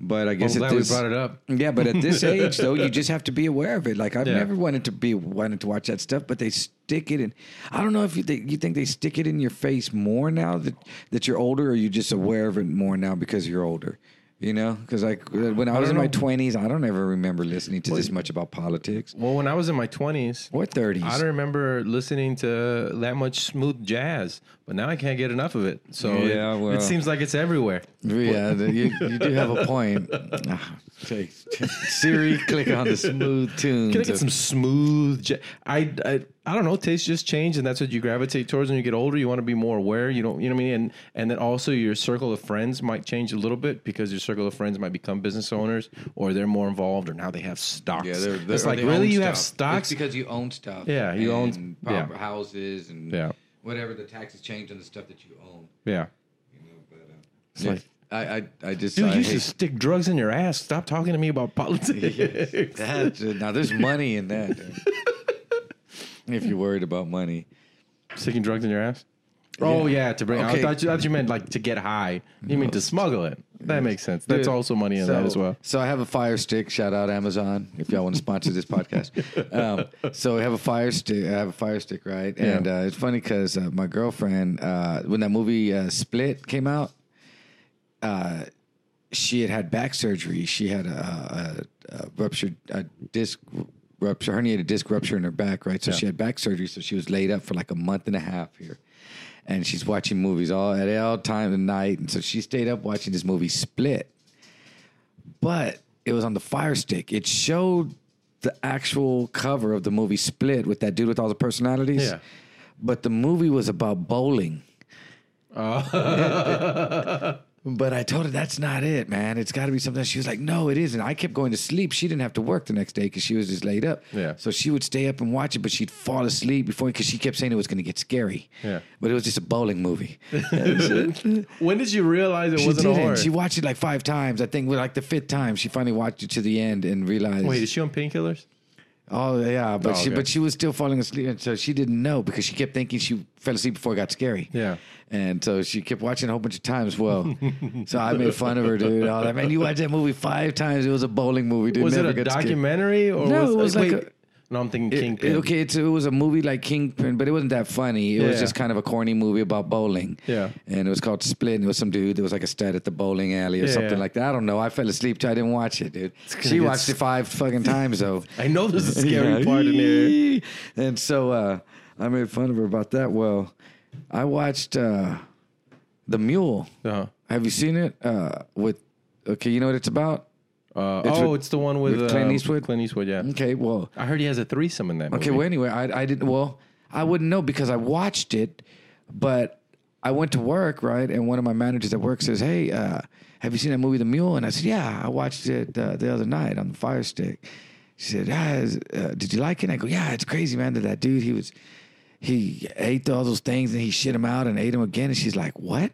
But I guess at glad we brought it up. yeah. But at this age, though, you just have to be aware of it. Like I've Yeah. never wanted to be wanted to watch that stuff, but they stick it in. I don't know if you think you think they stick it in your face more now that that you're older, or you're just aware of it more now because you're older. You know, because like when I was in my twenties, I don't ever remember listening to this much about politics. Well, when I was in my 20s, or thirties. I don't remember listening to that much smooth jazz, but now I can't get enough of it. So it- well. it, seems like it's everywhere. Yeah, you, you do have a point. Ah, Siri, click on the smooth tunes. Can I get some smooth? I, I I don't know. Tastes just change, and that's what you gravitate towards when you get older. You want to be more aware. You don't, you know what I mean. And and then also your circle of friends might change a little bit because your circle of friends might become business owners, or they're more involved, or now they have stocks. yeah, they're, they're, it's like they really you have stocks. It's because you own stuff. Yeah, you own- yeah. houses and Yeah. Whatever the taxes change on the stuff that you own. yeah, You know, but, uh, it's yeah, like. I, I, I just Dude, I you to stick drugs in your ass. Stop talking to me about politics. that. Now there's money in that. if you're worried about money. Sticking drugs in your ass? Oh yeah, to bring. Okay. I thought you, I thought you meant like to get high. You mean to smuggle it? That makes sense. That's Dude, also money in that as well. So I have a Fire Stick. Shout out Amazon if y'all want to sponsor this podcast. Um, so I have a Fire Stick. I have a Fire Stick, right? And uh, it's funny because uh, my girlfriend, uh, when that movie uh, Split came out, uh, she had had back surgery. She had a, a, a ruptured a disc rupture, herniated disc rupture in her back, right? So Yeah. she had back surgery. So she was laid up for like a month and a half here. And she's watching movies all at all time of night. And so she stayed up watching this movie Split. But it was on the Fire Stick. It showed the actual cover of the movie Split with that dude with all the personalities. Yeah. But the movie was about bowling. Oh. But I told her that's not it, man. It's got to be something. She was like, "No, it isn't." I kept going to sleep. She didn't have to work the next day because she was just laid up. Yeah. So she would stay up and watch it, but she'd fall asleep before because she kept saying it was going to get scary. Yeah. But it was just a bowling movie. When did you realize it she wasn't a horror? didn't. She watched it like five times. I think like the fifth time, she finally watched it to the end and realized. Wait, is she on painkillers? Oh yeah, but Oh, she okay. but she was still falling asleep, and so she didn't know because she kept thinking she fell asleep before it got scary. Yeah. and so she kept watching a whole bunch of times. Well, so I made fun of her, dude. All that man, you watched that movie five times. It was a bowling movie, dude. Was it Never a got scared. documentary or No, was, it was like wait, a- No, I'm thinking Kingpin. it- okay, it's, it was a movie like Kingpin, but it wasn't that funny. It was just kind of a corny movie about bowling. Yeah. And it was called Split. And it was some dude that was like a stud at the bowling alley or Yeah, something yeah. like that. I don't know. I fell asleep. I didn't watch it, dude. She watched s- it five fucking times, though. I know there's a scary Yeah. part in here. And so uh, I made fun of her about that. Well, I watched uh, The Mule. Uh-huh. Have you seen it? Uh, with okay, you know what it's about? Uh, oh, with- it's the one with, with Clint uh, Eastwood? Clint Eastwood, yeah. Okay, well, I heard he has a threesome in that movie. Okay, well, anyway, I, I didn't. Well, I wouldn't know because I watched it, but I went to work, right? And one of my managers at work says, "Hey, uh, have you seen that movie, The Mule?" And I said, "Yeah, I watched it uh, the other night on the Fire Stick." She said, "Yeah, is- uh, did you like it?" And I go, "Yeah, it's crazy, man. That that dude, he was, he ate all those things and he shit them out and ate them again." And she's like, "What?"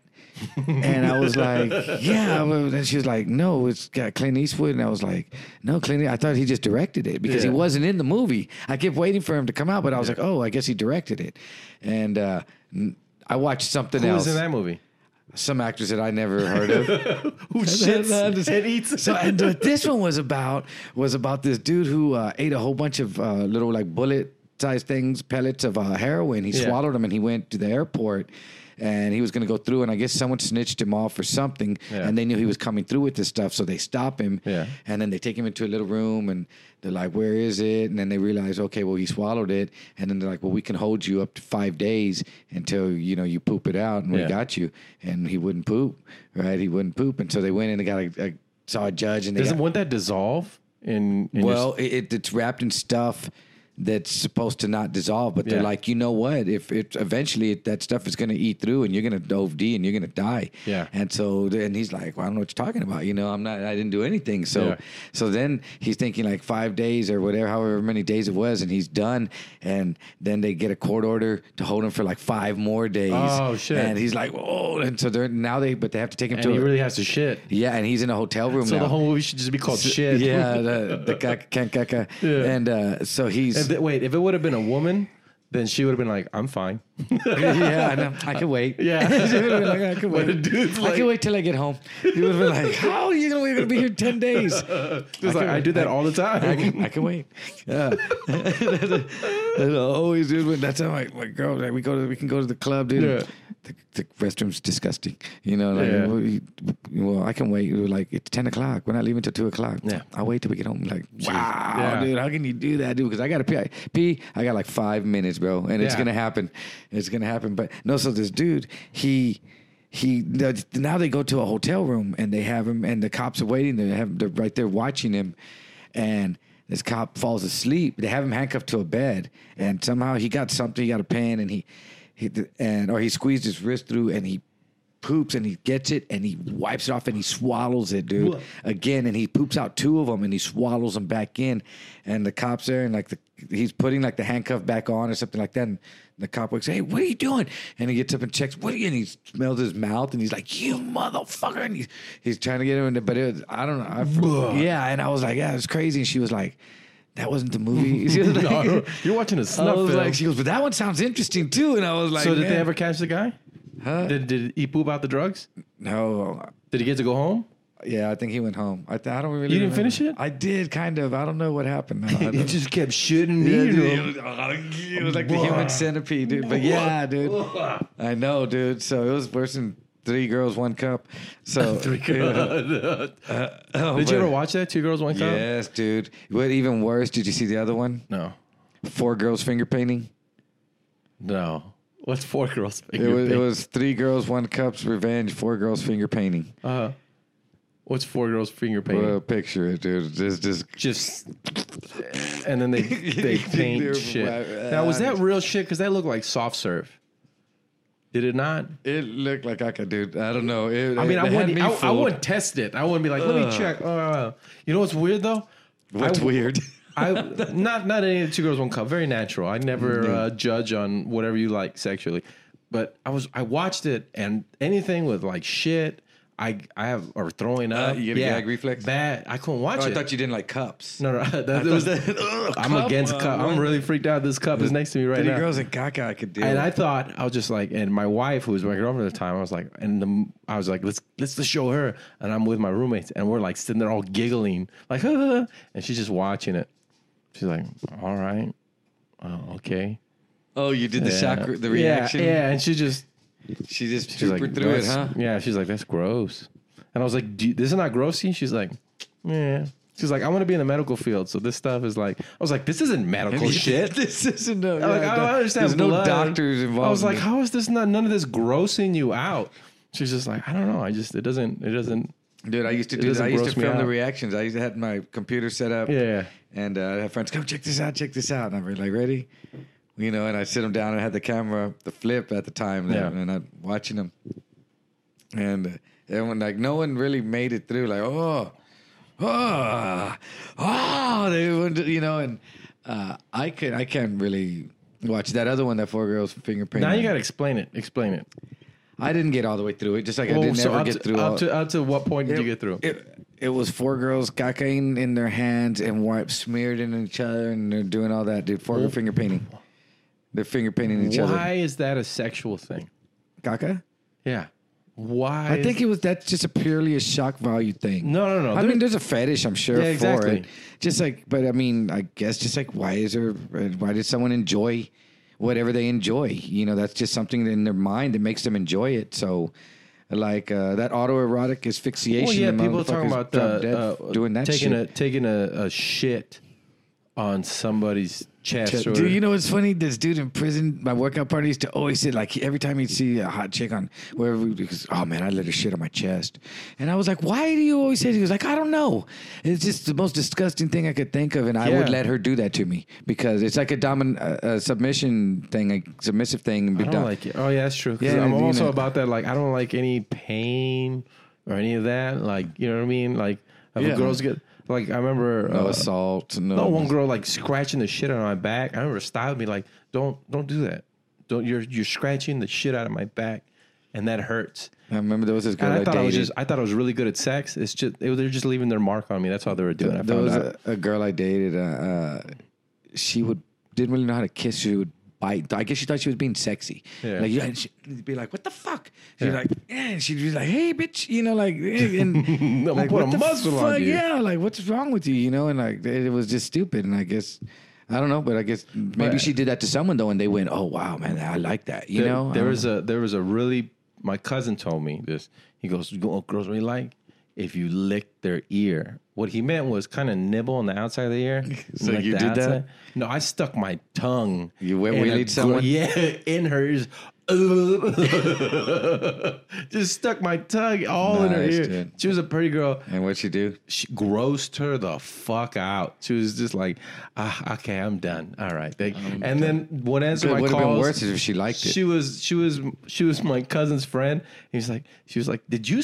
And I was like, yeah. And she was like, no, it's got Clint Eastwood. And I was like, no, Clint. I thought he just directed it because Yeah. he wasn't in the movie. I kept waiting for him to come out, but I was like, oh, I guess he directed it. And uh, I watched something Who else. was in that movie? Some actors that I never heard of. Who shits and eats? So and what this one was about was about this dude who uh, ate a whole bunch of uh, little like bullet sized things, pellets of uh, heroin. He Yeah. swallowed them and he went to the airport. And he was going to go through, and I guess someone snitched him off or something. Yeah. And they knew he was coming through with this stuff, so they stop him. Yeah. And then they take him into a little room, and they're like, "Where is it?" And then they realize, okay, well, he swallowed it. And then they're like, "Well, we can hold you up to five days until you know you poop it out, and we Yeah. got you." And he wouldn't poop, right? He wouldn't poop, and so they went in and got a, a saw a judge, and they Doesn't got- won't that dissolve in, in well, it, it, it's wrapped in stuff that's supposed to not dissolve, but they're Yeah. like, you know what? If it eventually it, that stuff is going to eat through, and you're going to OD, and you're going to die. Yeah. And so and he's like, well, I don't know what you're talking about. You know, I'm not. I didn't do anything. So Yeah. so then he's thinking like five days or whatever, however many days it was, and he's done. And then they get a court order to hold him for like five more days. Oh, shit. And he's like, oh, and so they're now they, but they have to take him and to he a, really has to shit. yeah, and he's in a hotel room So now. the whole movie should just be called shit. Yeah, the, the kaka, kaka. Yeah. And uh, so he's. And wait, if it would have been a woman, then she would have been like, "I'm fine." yeah, I know. I can wait. Yeah. She would've been like, I can wait. dude's I can wait till I get home. He would have been like, How are you going to going to be here 10 days. Just like I do that all the time. I can, I can wait. Yeah. Always, dude. when- That's how my, my girl. Like, we go to, we can go to the club, dude. Yeah. The, the restroom's disgusting. You know, like, Yeah. we- well, I can wait. We're like, it's ten o'clock. We're not leaving till two o'clock. Yeah. I'll wait till we get home. Like, wow, Yeah. dude, how can you do that, dude? Because I gotta pee. I- pee. I got like five minutes, bro, and it's gonna happen. It's gonna happen. But no, so this dude, he. He now they go to a hotel room and they have him and the cops are waiting. They have they're right there watching him, and this cop falls asleep. They have him handcuffed to a bed, and somehow he got something. He got a pen, and he, he and or he squeezed his wrist through, and he poops, and he gets it, and he wipes it off, and he swallows it, dude, What? again, and he poops out two of them, and he swallows them back in, and the cops there, and like the he's putting like the handcuff back on or something like that. And the cop looks, hey, what are you doing? And he gets up and checks, what are you? And he smells his mouth and he's like, you motherfucker. And he's, he's trying to get him, in but it was, I don't know. I, yeah. And I was like, yeah, it's crazy. And she was like, that wasn't the movie. She was like, No, you're watching a snuff was film. like, she goes, but that one sounds interesting too. And I was like, so did they ever catch the guy? Huh? Did, did he poop out the drugs? No. Did he get to go home? Yeah, I think he went home. I, th- I don't really. You didn't remember. finish it? I did kind of. I don't know what happened. No, I He just kept shitting Yeah, me. it, was, uh, it was like the human centipede, dude. But yeah, dude. I know, dude. So it was worse than three girls, one cup. So Three yeah. Oh, Did you ever watch that? Two girls, one cup. Yes, dude. What even worse? Did you see the other one? No. Four girls finger painting. No. What's four girls? It was, it was three girls, one cup's revenge. Four girls finger painting. Uh, huh. what's four girls finger painting? Well, picture it, dude. Just, just just and then they they paint shit. Now was that real shit? Because that looked like soft serve. Did it not? It looked like I could do. I don't know. It, I mean, I wouldn't. me I, I wouldn't test it. I wouldn't be like, let me check. Uh, you know what's weird though? What's I- weird? I not not any of the two girls one cup. Very natural. I never uh, judge on whatever you like sexually, but I was I watched it and anything with like shit. I I have or throwing up. Uh, you get a gag reflex? Bad. I couldn't watch Oh, I thought you didn't like cups. no, no, that, was, I'm cup, against uh, cup. I'm really freaked out. This cup is next to me right now. girls and caca, I could do. And I thought I was just like, and my wife, who was my girlfriend at the time, I was like, and the, I was like, let's let's just show her. And I'm with my roommates, and we're like sitting there all giggling, like, and she's just watching it. She's like, all right, oh, okay. oh, you did the Yeah. shock, the reaction. Yeah, reaction. Yeah, and she just She just she's like, through it, "That's- huh? Yeah, she's like, that's gross. And I was like, Do you- this is not grossy. She's like, yeah. She's like, I want to be in the medical field, so this stuff is like. I was like, this isn't medical shit. this isn't no. I'm like, yeah, I don't understand. There's no doctors involved. I was in like, it. how is this not none of this grossing you out? She's just like, I don't know. I just it doesn't it doesn't. Dude, I used to do that. doesn't I used gross to me film the out. reactions. I used to have my computer set up. Yeah. And uh, I have friends come check this out, check this out, and I'm like, ready, you know. And I sit them down and I had the camera, the flip at the time, Yeah. and I'm watching them. And everyone like no one really made it through. Like oh, oh, oh, they would, you know. And uh, I could, I can't really watch that other one, that four girls finger painting. Now you gotta explain it. Explain it. I didn't get all the way through it. Just like I Well, didn't so ever get to, through. up all, to up to what point did you get through? It, it was four girls cacaing in their hands and wipe smeared in each other, and they're doing all that, dude. Four finger painting. They're finger painting each other. Why is that a sexual thing? Gaga? Yeah. Why? I think it was that's just a purely a shock value thing. No, no, no. I There- mean, there's a fetish, I'm sure, Yeah, exactly. for it. Just like, but I mean, I guess just like, why is there? Why did someone enjoy whatever they enjoy? You know, that's just something in their mind that makes them enjoy it. So, like uh, that autoerotic asphyxiation. Well, yeah, people are talking motherfuckers about drop the, uh, doing that taking shit. a taking a, a shit on somebody's chest. Or, Dude, you know what's funny? This dude in prison, my workout partner used to always say, like, every time he'd see a hot chick on wherever, he goes, oh man, I let her shit on my chest. And I was like, why do you always say that? He was like, I don't know. It's just the most disgusting thing I could think of. And I would let her do that to me because it's like a dominant, uh, submission thing, a submissive thing. and be I don't like it. Oh yeah, that's true. Yeah, I'm also know. about that. Like, I don't like any pain or any of that. Like, you know what I mean? Like, if Yeah. girls get like, I remember No uh, assault. No, No, one girl like scratching the shit out of my back. I remember styling me like, "Don't, don't do that. Don't you're you're scratching the shit out of my back, and that hurts." I remember there was this girl And I I, thought I was dated. just, I thought I was really good at sex. It's just they were just leaving their mark on me. That's all they were doing. I there was a, a girl I dated. Uh, uh, she would didn't really know how to kiss. She would bite. I guess she thought she was being sexy. Yeah. Like yeah, she'd be like, "What the fuck?" She'd be Yeah. like, "Yeah," and she'd be like, "Hey, bitch," you know, like, and like, put what a the muzzle on fuck? you. Yeah, like, what's wrong with you? You know, and like, it, was just stupid. And I guess. I don't know, but I guess maybe But- she did that to someone though, and they went, "Oh wow, man, I like that." You there, know, there was don't a there was a really my cousin told me this. He goes, "You know girls really like if you lick their ear." What he meant was kind of nibble on the outside of the ear. So like you did that? No, I stuck my tongue. You a wheelied someone? Yeah, in her ears. Just stuck my tongue all in her ear. dude. She was a pretty girl. And what'd she do? She grossed her the fuck out. She was just like, ah, okay, I'm done. All right. And then would answer It my would have been worse if she liked it. She was she was she was my cousin's friend. He's like she was like, did you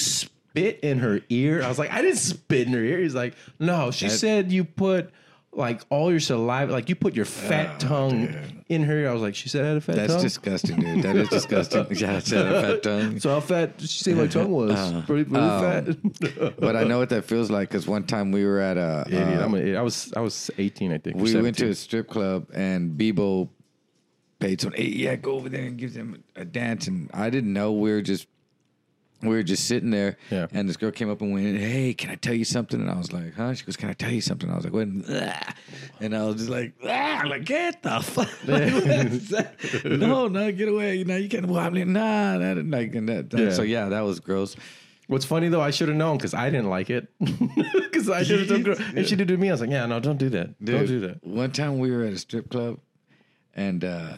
spit in her ear? I was like, I didn't spit in her ear. He's like, no. She That- said you put like all your saliva, like you put your fat tongue in her. Ear." I was like, she said I had a fat That's tongue. disgusting, dude. That is disgusting. yeah, it's a fat tongue. so how fat did she say my tongue was? Uh, pretty pretty um, fat. But I know what that feels like because one time we were at a. Idiot. uh, I'm an idiot. I was I was 18, I think. or we went to 17. a strip club and Bebo paid some. Hey, yeah, go over there and give them a dance. And I didn't know we were just we were just sitting there. Yeah. And this girl came up and went, "Hey, can I tell you something?" And I was like, "Huh?" She goes, "Can I tell you something?" I was like, "What?" "Ah." And I was just like, "Ah!" Like, get the fuck. Like, what is that? no, no, get away. You know, you can't. Well, I'm like, nah, that like and that. Yeah. So yeah, that was gross. What's funny though, I should have known because I didn't like it. Because I should have told girl, and she did it to me. I was like, yeah, no, don't do that. don't do that. One time we were at a strip club, and uh,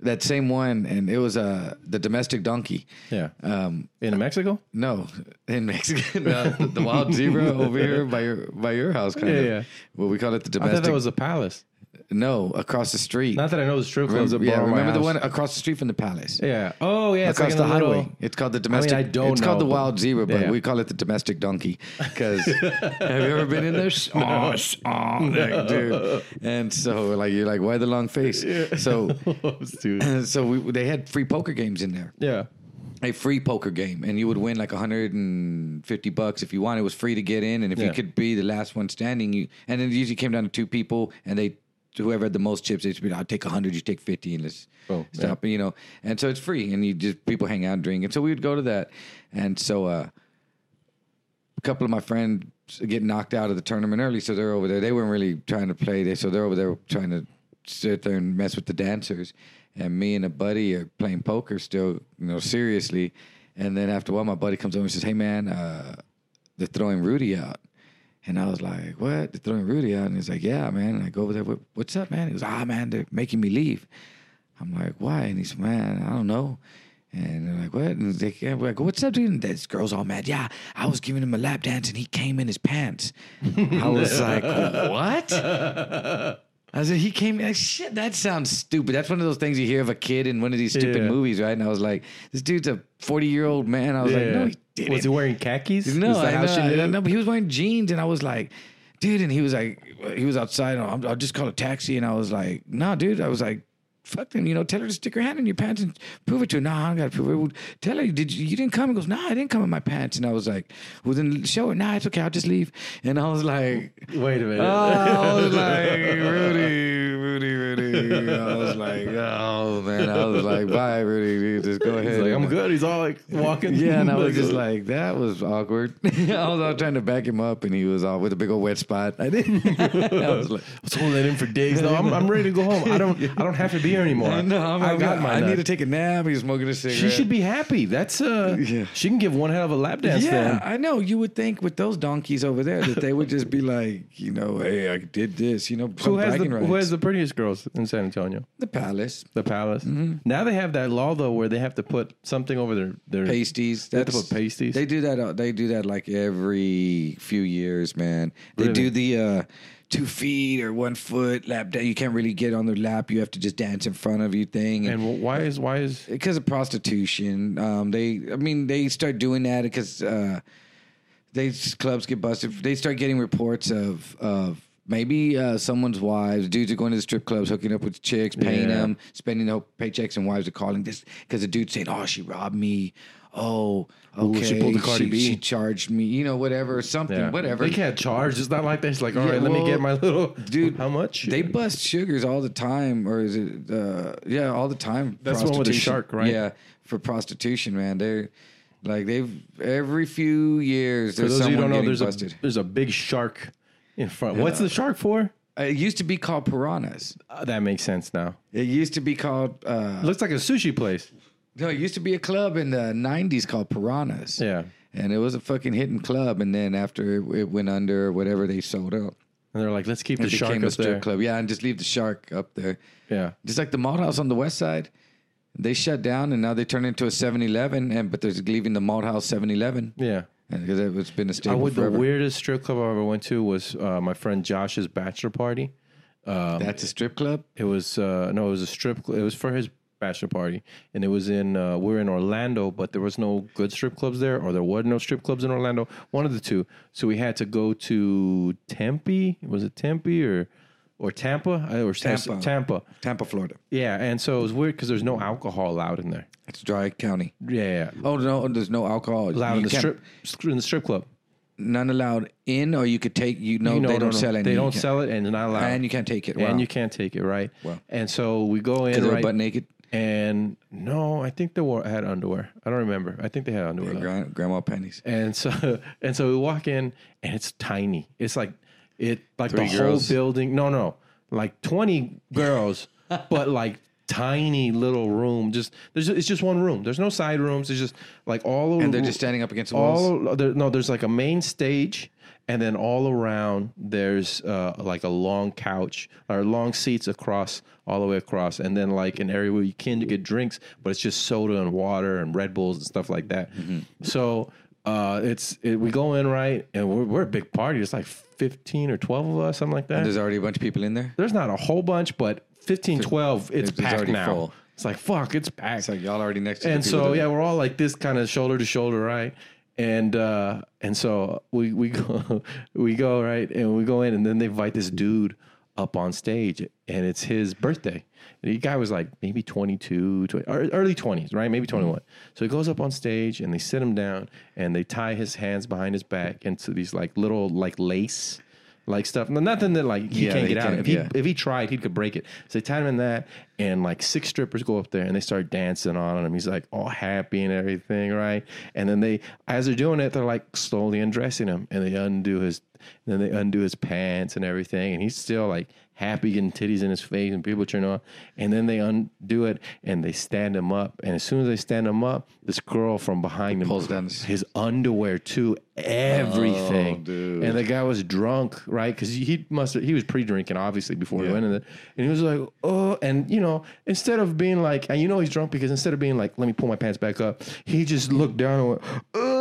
that same one, and it was uh, the domestic donkey. Yeah. Um, In Mexico? no, in Mexico, no, the wild zebra over here by your by your house, kind Yeah, of. yeah. Well, we call it the domestic. I thought that was a palace. No across the street. Not that I know the strip club's a remember, bar. yeah, remember the one across the street from the palace. Yeah. Oh yeah. It's across like the a little- It's called the domestic. I don't It's called the wild zebra, but Yeah. we call it the domestic donkey. Because have you ever been in there? Oh, oh, like, dude. And so, like, you're like, why the long face? So, so we, they had free poker games in there, Yeah. a free poker game, and you would win like 150 bucks if you won. It was free to get in, and if Yeah. you could be the last one standing, you and then it usually came down to two people, and they whoever had the most chips, they'd be like, "I'll take 100, you take 50, and let's Oh, stop." You know, and so it's free, and you just people hang out and drink, and so we would go to that, and so. uh a couple of my friends get knocked out of the tournament early, so they're over there. They weren't really trying to play, they so they're over there trying to sit there and mess with the dancers. And me and a buddy are playing poker still, you know, seriously. And then after a while, my buddy comes over and says, "Hey, man, uh, they're throwing Rudy out." And I was like, "What? They're throwing Rudy out?" And he's like, "Yeah, man." And I go over there. "What- What's up, man? He goes, "Ah, man, they're making me leave." I'm like, "Why?" And he's, "Man, I don't know." And they're like, what? And they, I'm like, what's up, dude? And this girl's all mad. Yeah, I was giving him a lap dance and he came in his pants. I was like, what? I said, he came like, shit, that sounds stupid. That's one of those things you hear of a kid in one of these stupid Yeah. movies, right? And I was like, this dude's a 40 year old man. I was like, no, he didn't. Was he wearing khakis? No, Is that I, how know, she I did it? know, but he was wearing jeans, and I was like, dude, and he was like, he was outside. I'll, I'll just call a taxi, and I was like, nah, dude, I was like. Fuck them, you know. Tell her to stick her hand in your pants and prove it to her. Nah, I don't gotta prove it. Well, tell her, did you, you didn't come? He goes, Nah, I didn't come in my pants. And I was like, Well, then show her. Nah, it's okay. I'll just leave. And I was like, Wait a minute. Oh, I was like, Rudy, Rudy, Rudy. I was like, oh man. I was like, bye, Rudy. Dude, Just go ahead. He's like, I'm good. He's all like walking. Yeah, and I was just like, that was awkward. I was all trying to back him up, and he was all with a big old wet spot. I didn't. I was like, I was holding that in for days. No, I'm, I'm ready to go home. I don't. I don't have to be here anymore. no, I'm, I got my. I need to take a nap. He's smoking a cigarette. She should be happy. That's uh. Yeah. She can give one hell of a lap dance. Yeah, then. I know. You would think with those donkeys over there that they would just be like, you know, hey, I did this. You know, Who has the bragging rights. Who has the prettiest girls in San Antonio? the palace The Palace. Mm-hmm. Now they have that law though, where they have to put something over their their pasties? They have to put pasties. They do that. uh, They do that like every few years, man. They Really? do the uh, two feet or one foot lap. dance. You can't really get on their lap. You have to just dance in front of you thing. And, And why is why is because of prostitution, um, they. I mean, they start doing that because uh, they clubs get busted. They start getting reports of of. Maybe uh, someone's wives, dudes are going to the strip clubs, hooking up with chicks, paying Yeah. them, spending their paychecks, and wives are calling this because the dude's saying, "Oh, she robbed me. Oh, okay, Ooh, she pulled the Cardi she, B." she charged me. You know, whatever, something, yeah. whatever." They can't charge. It's not like that. It's like, all Yeah, right, let me get my little dude, How much? They bust sugars all the time, or is it? Uh, yeah, all the time. That's the one with the Prostitution. shark, right? Yeah, for prostitution, man. They're like they've every few years. For There's those of you who someone don't know, getting there's busted. a there's a big shark in front. What's the shark for? Uh, it used to be called piranhas. Uh, that makes sense now. It used to be called. Uh, Looks like a sushi place. No, it used to be a club in the '90s called Piranhas. Yeah. and it was a fucking hidden club. And then after it, it went under, or whatever, they sold out. And they're like, let's keep the It shark up strip there. club. Yeah, and just leave the shark up there. Yeah. Just like the malt house on the west side. They shut down and now they turned into a 7-Eleven and but they're leaving the malt house 7-Eleven. Yeah. Because it's been a staple I would, the weirdest strip club I ever went to was uh, my friend Josh's bachelor party. That's a strip club? It was uh, no, it was a strip. Cl- it was for his bachelor party, and it was in. Uh, we were in Orlando, but there was no good strip clubs there, or there were no strip clubs in Orlando. One of the two. So we had to go to Tempe. Was it Tempe or or Tampa? Or Tampa. Tampa. Tampa, Florida. Yeah, and so it was weird because there's no alcohol allowed in there. It's dry county. Yeah, yeah. Oh no, there's no alcohol. allowed You in the strip in the strip club. None allowed in, or you could take. You know, You know, they don't no, sell it. They don't sell it, and it's not allowed. and you can't take it. Wow. and you can't take it, right? Wow. And so we go in, they right? butt naked. And no, I think they were had underwear. I don't remember. I think they had underwear. though. Gra- grandma panties. And so and so we walk in and it's tiny. It's like it like Three the girls? whole building. No, no. Like 20 girls, but like tiny little room. Just there's it's just one room. There's no side rooms. It's just like all And they're just standing up against the walls. all there, no there's like a main stage and then all around there's uh, like a long couch or long seats across all the way across and then like an area where you can get drinks but it's just soda and water and red bulls and stuff like that Mm-hmm. so uh, it's it, we go in right and we're, we're a big party it's like 15 or 12 of us something like that And There's already a bunch of people in there. there's not a whole bunch but 15 12 it's, It's packed now full. it's like fuck it's packed It's like y'all already next to. and so yeah, we're all like this kind of shoulder to shoulder, right? And uh and so we we go we go right and we go in and then they invite this dude up on stage, and it's his birthday. and The guy was like maybe 22, 20, early 20s, right? Maybe 21. So he goes up on stage and they sit him down and they tie his hands behind his back into these like little like lace like stuff. Nothing that like he Yeah, can't get out. can't- If he yeah. if he tried, he could break it. So they tied him in that, and like six strippers go up there and they start dancing on him. He's like all happy and everything, right? And then they, as they're doing it, they're like slowly undressing him, and they undo his, then they undo his pants and everything, and he's still like happy, getting titties in his face, and people turn on, and then they undo it and they stand him up, and as soon as they stand him up, this girl from behind him Pulls down his- underwear too, everything, Oh, dude. and the guy was drunk, right? Because he must have, he was pre-drinking obviously before he went in there, and he was like, oh, and you know, instead of being like, and you know he's drunk because instead of being like, let me pull my pants back up, he just looked down and went, oh,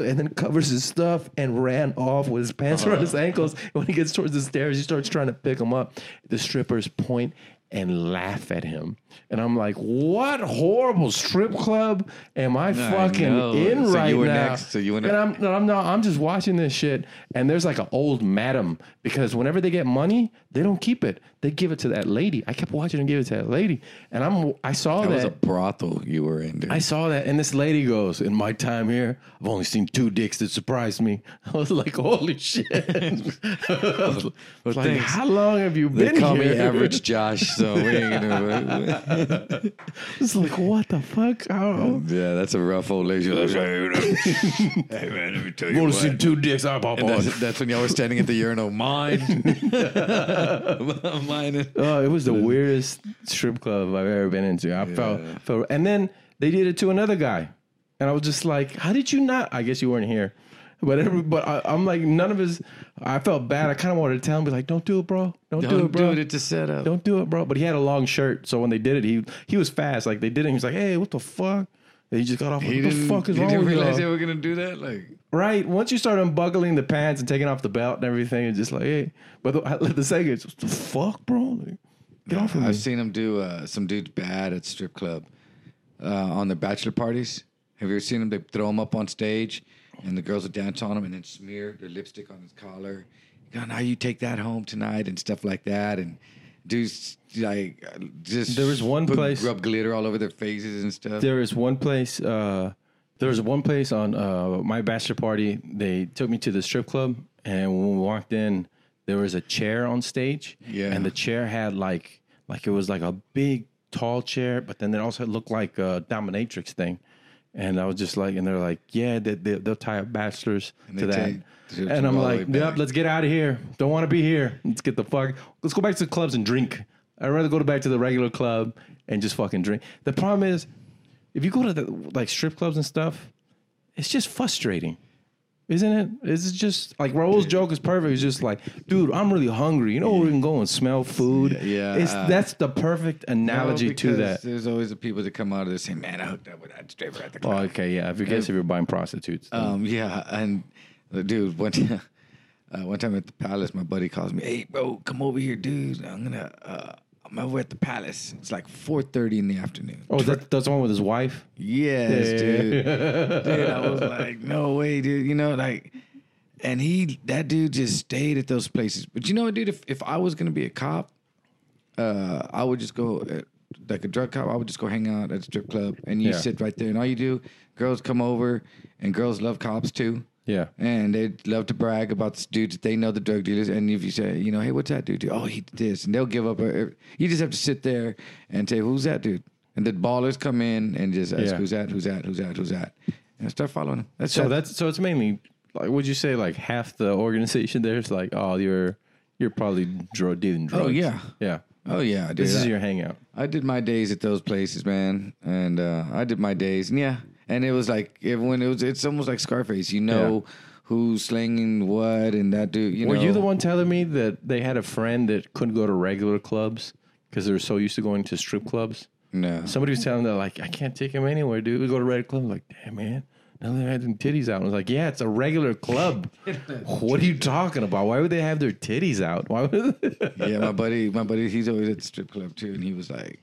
and then covers his stuff and ran off with his pants around his uh-huh. ankles. And when he gets towards the stairs, he starts trying to pick him up. The strippers point and laugh at him. And I'm like, what horrible strip club am I fucking know. in So right you were now? next, so you and I'm no, I'm not. I'm just watching this shit, and there's like an old madam because whenever they get money, they don't keep it. They give it to that lady. I kept watching them give it to that lady, and I'm. I saw That that. was a brothel you were in, dude. I saw that, and this lady goes, "In my time here, I've only seen two dicks that surprised me." I was like, "Holy shit!" I was like, thanks. "How long have you they been call here?" me Average Josh, so we ain't gonna. It's like, what the fuck? How? yeah, that's a rough old lady. She's like, hey, you know, hey, man, let me tell I've you only what. seen two dicks. I pop And on. that's, that's when y'all were standing at the urinal. Mine. Mine. Oh, it was the weirdest strip club I've ever been into. I felt, felt, and then they did it to another guy, and I was just like, "How did you not?" I guess you weren't here, but every, but I, I'm like, none of his. I felt bad. I kind of wanted to tell him, be like, "Don't do it, bro. Don't, do it, Don't bro. do it. It's a setup. Don't do it, bro." But he had a long shirt, so when they did it, he he was fast. Like they did it, he was like, "Hey, what the fuck?" And he just got off. He what the fuck is he wrong didn't with realize you? they were gonna do that. Like, Right. Once you start unbuckling the pants and taking off the belt and everything, it's just like, hey. But the, the second, it's what the fuck, bro? Like, get off of me. I've seen him do uh, some dudes bad at strip club uh, on their bachelor parties. Have you ever seen them? They throw them up on stage, and the girls would dance on him and then smear their lipstick on his collar. Go, now you take that home tonight, and stuff like that, and do like just There was one put- place- rub glitter all over their faces and stuff. There is one place. Uh, there was one place on uh, my bachelor party. They took me to the strip club, and when we walked in, there was a chair on stage. Yeah. and the chair had like like it was like a big tall chair, but then it also looked like a dominatrix thing. And I was just like, and they're like, yeah, they, they, they'll tie up bachelors to that. take- and I'm like, yep, let's get out of here. Don't want to be here. Let's get the fuck. Let's go back to the clubs and drink. I'd rather go back to the regular club and just fucking drink. The problem is, if you go to the like strip clubs and stuff, it's just frustrating. Isn't it? It's just like Raul's joke is perfect. It's just like, dude, I'm really hungry. You know where we can go and smell food? Yeah. It's that's the perfect analogy No, to because that. There's always the people that come out of there saying, "Man, I hooked up with that stripper at the Oh, club." okay, yeah. If you guess if you're buying prostitutes, Um, yeah, and uh, dude, one time, uh, one time at the palace, my buddy calls me, "Hey, bro, come over here, dude. I'm gonna, uh, I'm over at the palace. It's like 4:30 in the afternoon." oh, that, that's the one with his wife. yes, Yeah. dude. dude, I was like, "No way, dude." You know, like, and he, that dude, just stayed at those places. But you know what, dude? If if I was gonna be a cop, uh, I would just go. Uh, like a drug cop, I would just go hang out at a strip club, and you Yeah. sit right there, and all you do, girls come over, and girls love cops too. Yeah. And they love to brag about the dudes that they know the drug dealers. And if you say, you know, hey, what's that dude do? Oh, he did this. And they'll give up. A, you just have to sit there and say, who's that dude? And the ballers come in and just ask, Yeah. who's that? Who's that? Who's that? Who's that? And start following them. That's So it. that's so it's mainly like would you say like half the organization there is like oh you're you're probably drug dealing drugs. Oh, yeah. yeah. Oh, yeah, dude. This is I- your hangout. I did my days at those places, man, and uh, I did my days, and yeah, and it was like everyone. It was. It's almost like Scarface. You know who's slinging what, and that dude. You Were know, you the one telling me that they had a friend that couldn't go to regular clubs because they were so used to going to strip clubs? No. Somebody was telling them like I can't take him anywhere, dude. We go to red club. I'm like damn man. Now they're having titties out. I was like, yeah, it's a regular club. what are you talking about? Why would they have their titties out? Why would yeah, my buddy, my buddy, he's always at the strip club too, and he was like,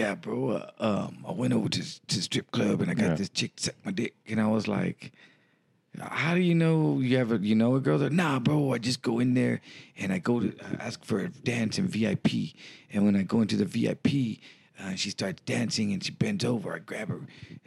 "Yeah, bro, uh, um, I went over to to the strip club and I got Yeah. this chick to suck my dick," and I was like, how do you know you have a you know a girl? That nah bro I just go in there and I go to I ask for a dance in VIP and when I go into the VIP uh, she starts dancing and she bends over. I grab her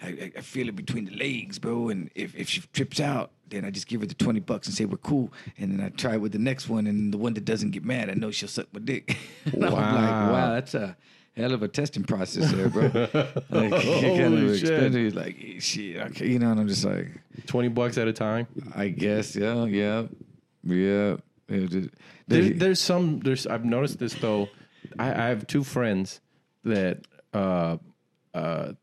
I, I, feel it between the legs bro. And if, if she trips out then I just give her the 20 bucks and say we're cool. And then I try with the next one and the one that doesn't get mad I know she'll suck my dick. And I'm like Wow. wow that's a hell of a testing process there bro like, Holy shit. expensive like shit okay you know and I'm just like Twenty bucks at a time. I guess, yeah, yeah, yeah. Just- There, there's some. There's. I've noticed this though. I, I have two friends that uh, uh,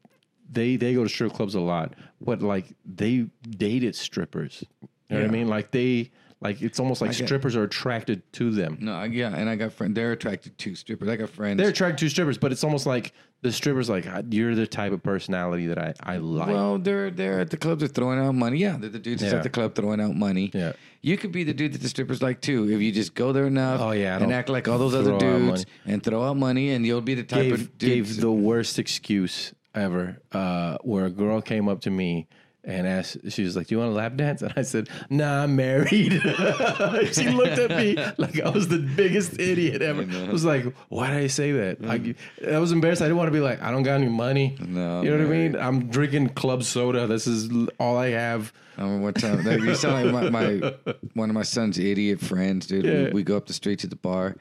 they they go to strip clubs a lot, but like they dated strippers. You know what I mean? Like they like it's almost like I get- strippers are attracted to them. no, I- yeah, and I got friends. They're attracted to strippers. I got friends. They're attracted to strippers, but it's almost like the strippers like "Ah, you're the type of personality that I I like. well, they're they're at the clubs. They're throwing out money. Yeah, they're the dudes that's Yeah. at the club throwing out money. Yeah. you could be the dude that the strippers like too if you just go there enough. Oh, yeah, I and don't act like all those throw other out dudes and throw out money, and you'll be the type gave of dudes. gave the worst excuse ever. Uh, where a girl came up to me and asked, she was like, "Do you want a lap dance?" And I said, "Nah, I'm married." she looked at me like I was the biggest idiot ever. I was like, "Why did I say that?" Mm. I, I was embarrassed. I didn't want to be like, "I don't got any money." No, you know what I mean? I'm drinking club soda. This is all I have. I remember one time you sound like my, my one of my son's idiot friends, dude. Yeah. We, we go up the street to the bar,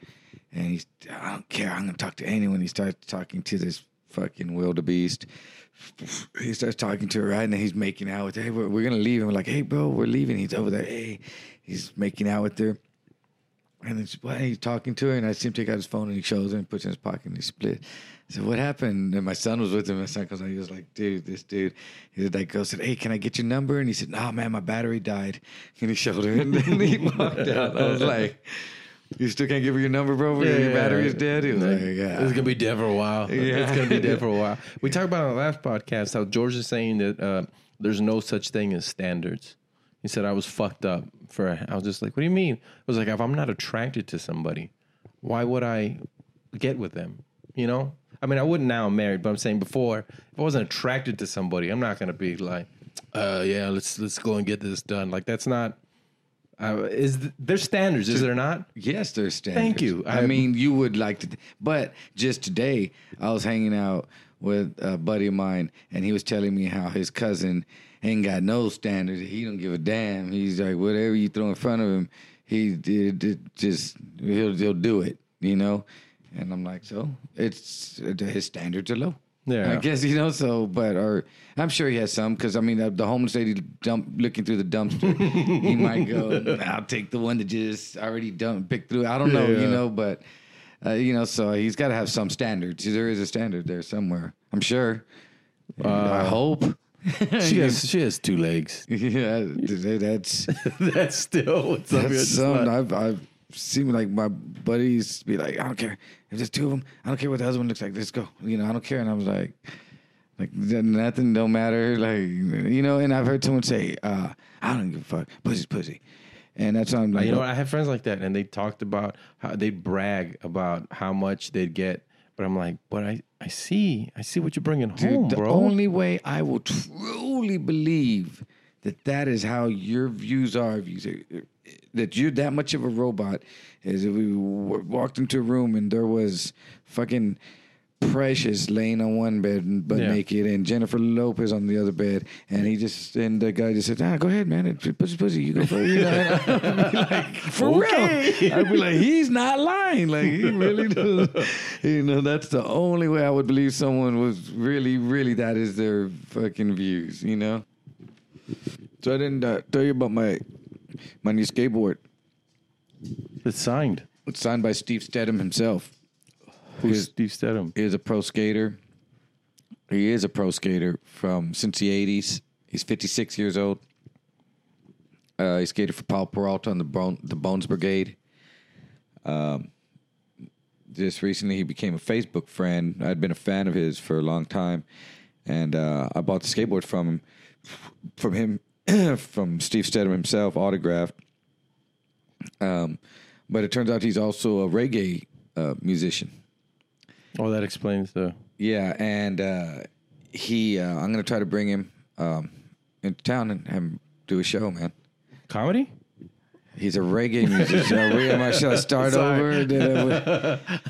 and he's I don't care. I'm gonna talk to anyone. He starts talking to this fucking wildebeest. He starts talking to her right, and he's making out with her. Hey, we're, we're gonna leave. And we're like, hey, bro, we're leaving. He's over there. Hey, he's making out with her. And then well, he's talking to her, and I see him take out his phone, and he shows her and puts it in his pocket, and he split. I said, "What happened?" And my son was with him. My son comes out. He was like, "Dude, this dude." He said, "That girl said, hey, can I get your number?" And he said, "Nah, man, my battery died." And he showed her, and then he walked out. I was like, "You still can't give her your number, bro? Because your battery is dead." Like, "Yeah." It's gonna be dead for a while. Yeah. It's gonna be dead for a while. We talked about on the last podcast how George is saying that uh, there's no such thing as standards. He said I was fucked up for. I was just like, what do you mean? I was like, if I'm not attracted to somebody, why would I get with them? You know. I mean, I wouldn't now. I'm married, but I'm saying before, if I wasn't attracted to somebody, I'm not gonna be like, uh, yeah, let's let's go and get this done. Like that's not. Uh, is th- there's standards? Is there not? Yes, there's standards. Thank you. I, I- mean, you would like to, but just today, I was hanging out with a buddy of mine, and he was telling me how his cousin ain't got no standards. He don't give a damn. He's like, whatever you throw in front of him, he just he'll he'll do it, you know. And I'm like, so it's his standards are low. Yeah. I guess you know. So, but or I'm sure he has some because I mean the, the homeless lady dump looking through the dumpster, he might go. I'll take the one that just already dumped picked through. I don't know, Yeah. you know, but uh, you know, so he's got to have some standards. There is a standard there somewhere. I'm sure. I hope. She has she has two legs. yeah, that's that's still what's up here. that's It's some. not- I've I've seen like my buddies be like, I don't care if there's two of them. I don't care what the other one looks like. Let's go. You know, I don't care. And I was like, like nothing don't matter. Like you know. And I've heard someone say, uh, I don't give a fuck. Pussy's pussy. And that's why I'm like, you know, what? I have friends like that, and they talked about how they brag about how much they'd get. But I'm like, but I, I see, I see what you're bringing Dude, home, the bro. only way I will truly believe that that is how your views are, that you're that much of a robot, is if we w- walked into a room and there was fucking Precious laying on one bed butt Yeah. naked, and Jennifer Lopez on the other bed, and he just and the guy just said, "Ah, go ahead, man, pussy, pussy, you go for it." You know, I'd be like, for Okay. real, I'd be like, he's not lying, like he really does. You know, that's the only way I would believe someone was really, really that is their fucking views. You know. So I didn't uh, tell you about my my new skateboard. It's signed. It's signed by Steve Steadham himself. Who's Is- Steve Steadham? He is a pro skater. He is a pro skater from since the '80s. He's 56 years old. Uh, he skated for Paul Peralta on the Bone, the Bones Brigade. Um, just recently, he became a Facebook friend. I'd been a fan of his for a long time, and uh, I bought the skateboard from him, from him, from Steve Steadham himself, autographed. Um, but it turns out he's also a reggae uh, musician. Oh, that explains the. Yeah, and uh, he, uh, I'm gonna try to bring him um, into town and have him do a show, man. Comedy? He's a reggae musician. Are we, am I, should I start Sorry. over?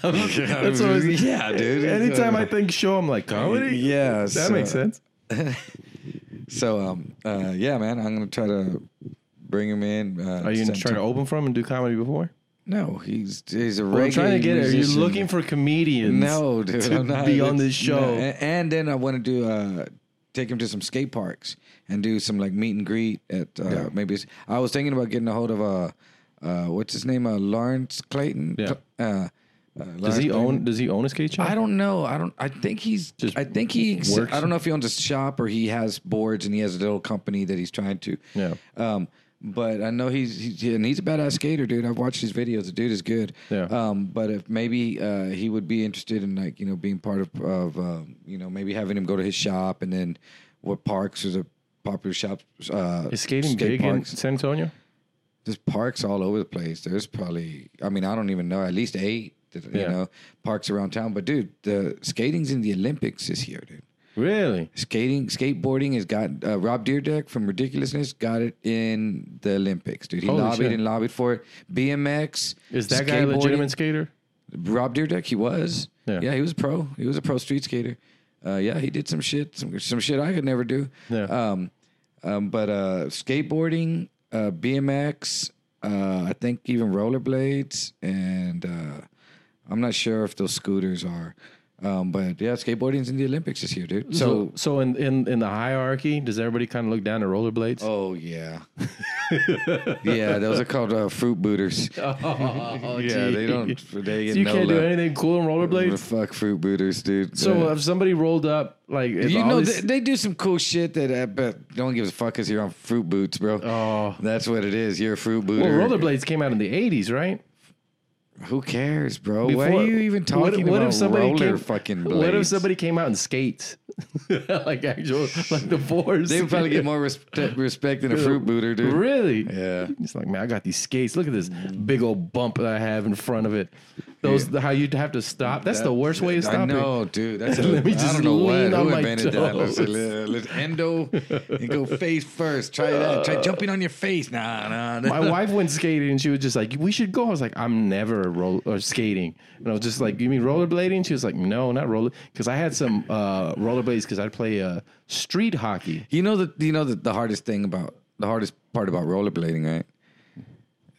That's always, yeah, dude. Anytime I think show, I'm like comedy. Yeah, that so- makes sense. So, um, uh, yeah, man, I'm gonna try to bring him in. Uh, Are you send trying to open for him and do comedy before? No, he's he's a. Well, I'm trying to get it. Are you musician. looking for comedians? No, dude, to I'm not. be on this show. no. And, and then I want to do uh, take him to some skate parks and do some like meet and greet at uh, Yeah. maybe. It's, I was thinking about getting a hold of uh, uh, what's his name, uh, Lawrence Clayton. Yeah. Uh, Does he own? Does he own a skate shop? I don't know. I don't. I think he's. Just I think he. works? I don't know if he owns a shop or he has boards and he has a little company that he's trying to. Yeah. Um, but I know he's, he's and he's a badass skater, dude. I've watched his videos. The dude is good. Yeah. Um, but if maybe uh, he would be interested in like you know being part of of um, you know maybe having him go to his shop and then what parks is a popular shops. Uh, Is skating skate big in parks. San Antonio? There's parks all over the place. There's probably, I mean, I don't even know, at least eight, that, you know, parks around town. But dude, the skating's in the Olympics this year, dude. Really? Skating, skateboarding has got uh, Rob Dyrdek from Ridiculousness got it in the Olympics, dude. He Holy lobbied shit. and lobbied for it. BMX Is that guy a legitimate skater? Rob Dyrdek, he was. Yeah. Yeah. he was a pro. He was a pro street skater. Uh, yeah, he did some shit, some some shit I could never do. Yeah. Um, um, but uh, skateboarding, uh, BMX, uh, I think even rollerblades, and uh, I'm not sure if those scooters are. Um, but yeah, skateboarding's in the Olympics this year, dude. So, So, so in, in in the hierarchy, does everybody kind of look down at rollerblades? oh yeah, yeah, those are called uh, fruit booters. Oh, yeah, they don't. They So you no can't do anything cool in rollerblades. Fuck fruit booters, dude. So Uh, if somebody rolled up, like You know, they, they do some cool shit that I bet no one gives a fuck because you're on fruit boots, bro. oh, That's what it is. You're a fruit well, booter. rollerblades came out in the '80s, right? Who cares, bro? Why Before- are you even what- talking what about if somebody roller came- fucking blades? What if somebody came out in skates, like actual, like the force? They would probably get more respect, respect than a fruit booter, dude. Really? Yeah. It's like, man, I got these skates. Look at this big old bump that I have in front of it. Those, how you'd have to stop. That's the worst way to stop I it. know, dude. That's a, Let me I just don't know what lean on who my invented that. Let's, toes. let's, endo and go face first. Try that. Try jumping on your face. Nah, nah. nah. My wife went skating and she was just like, "We should go." I was like, "I'm never roll or skating." And I was just like, "You mean rollerblading?" She was like, "No, not roller." Because I had some uh, rollerblades because I'd play uh, street hockey. You know the you know the, the hardest thing about the hardest part about rollerblading, right?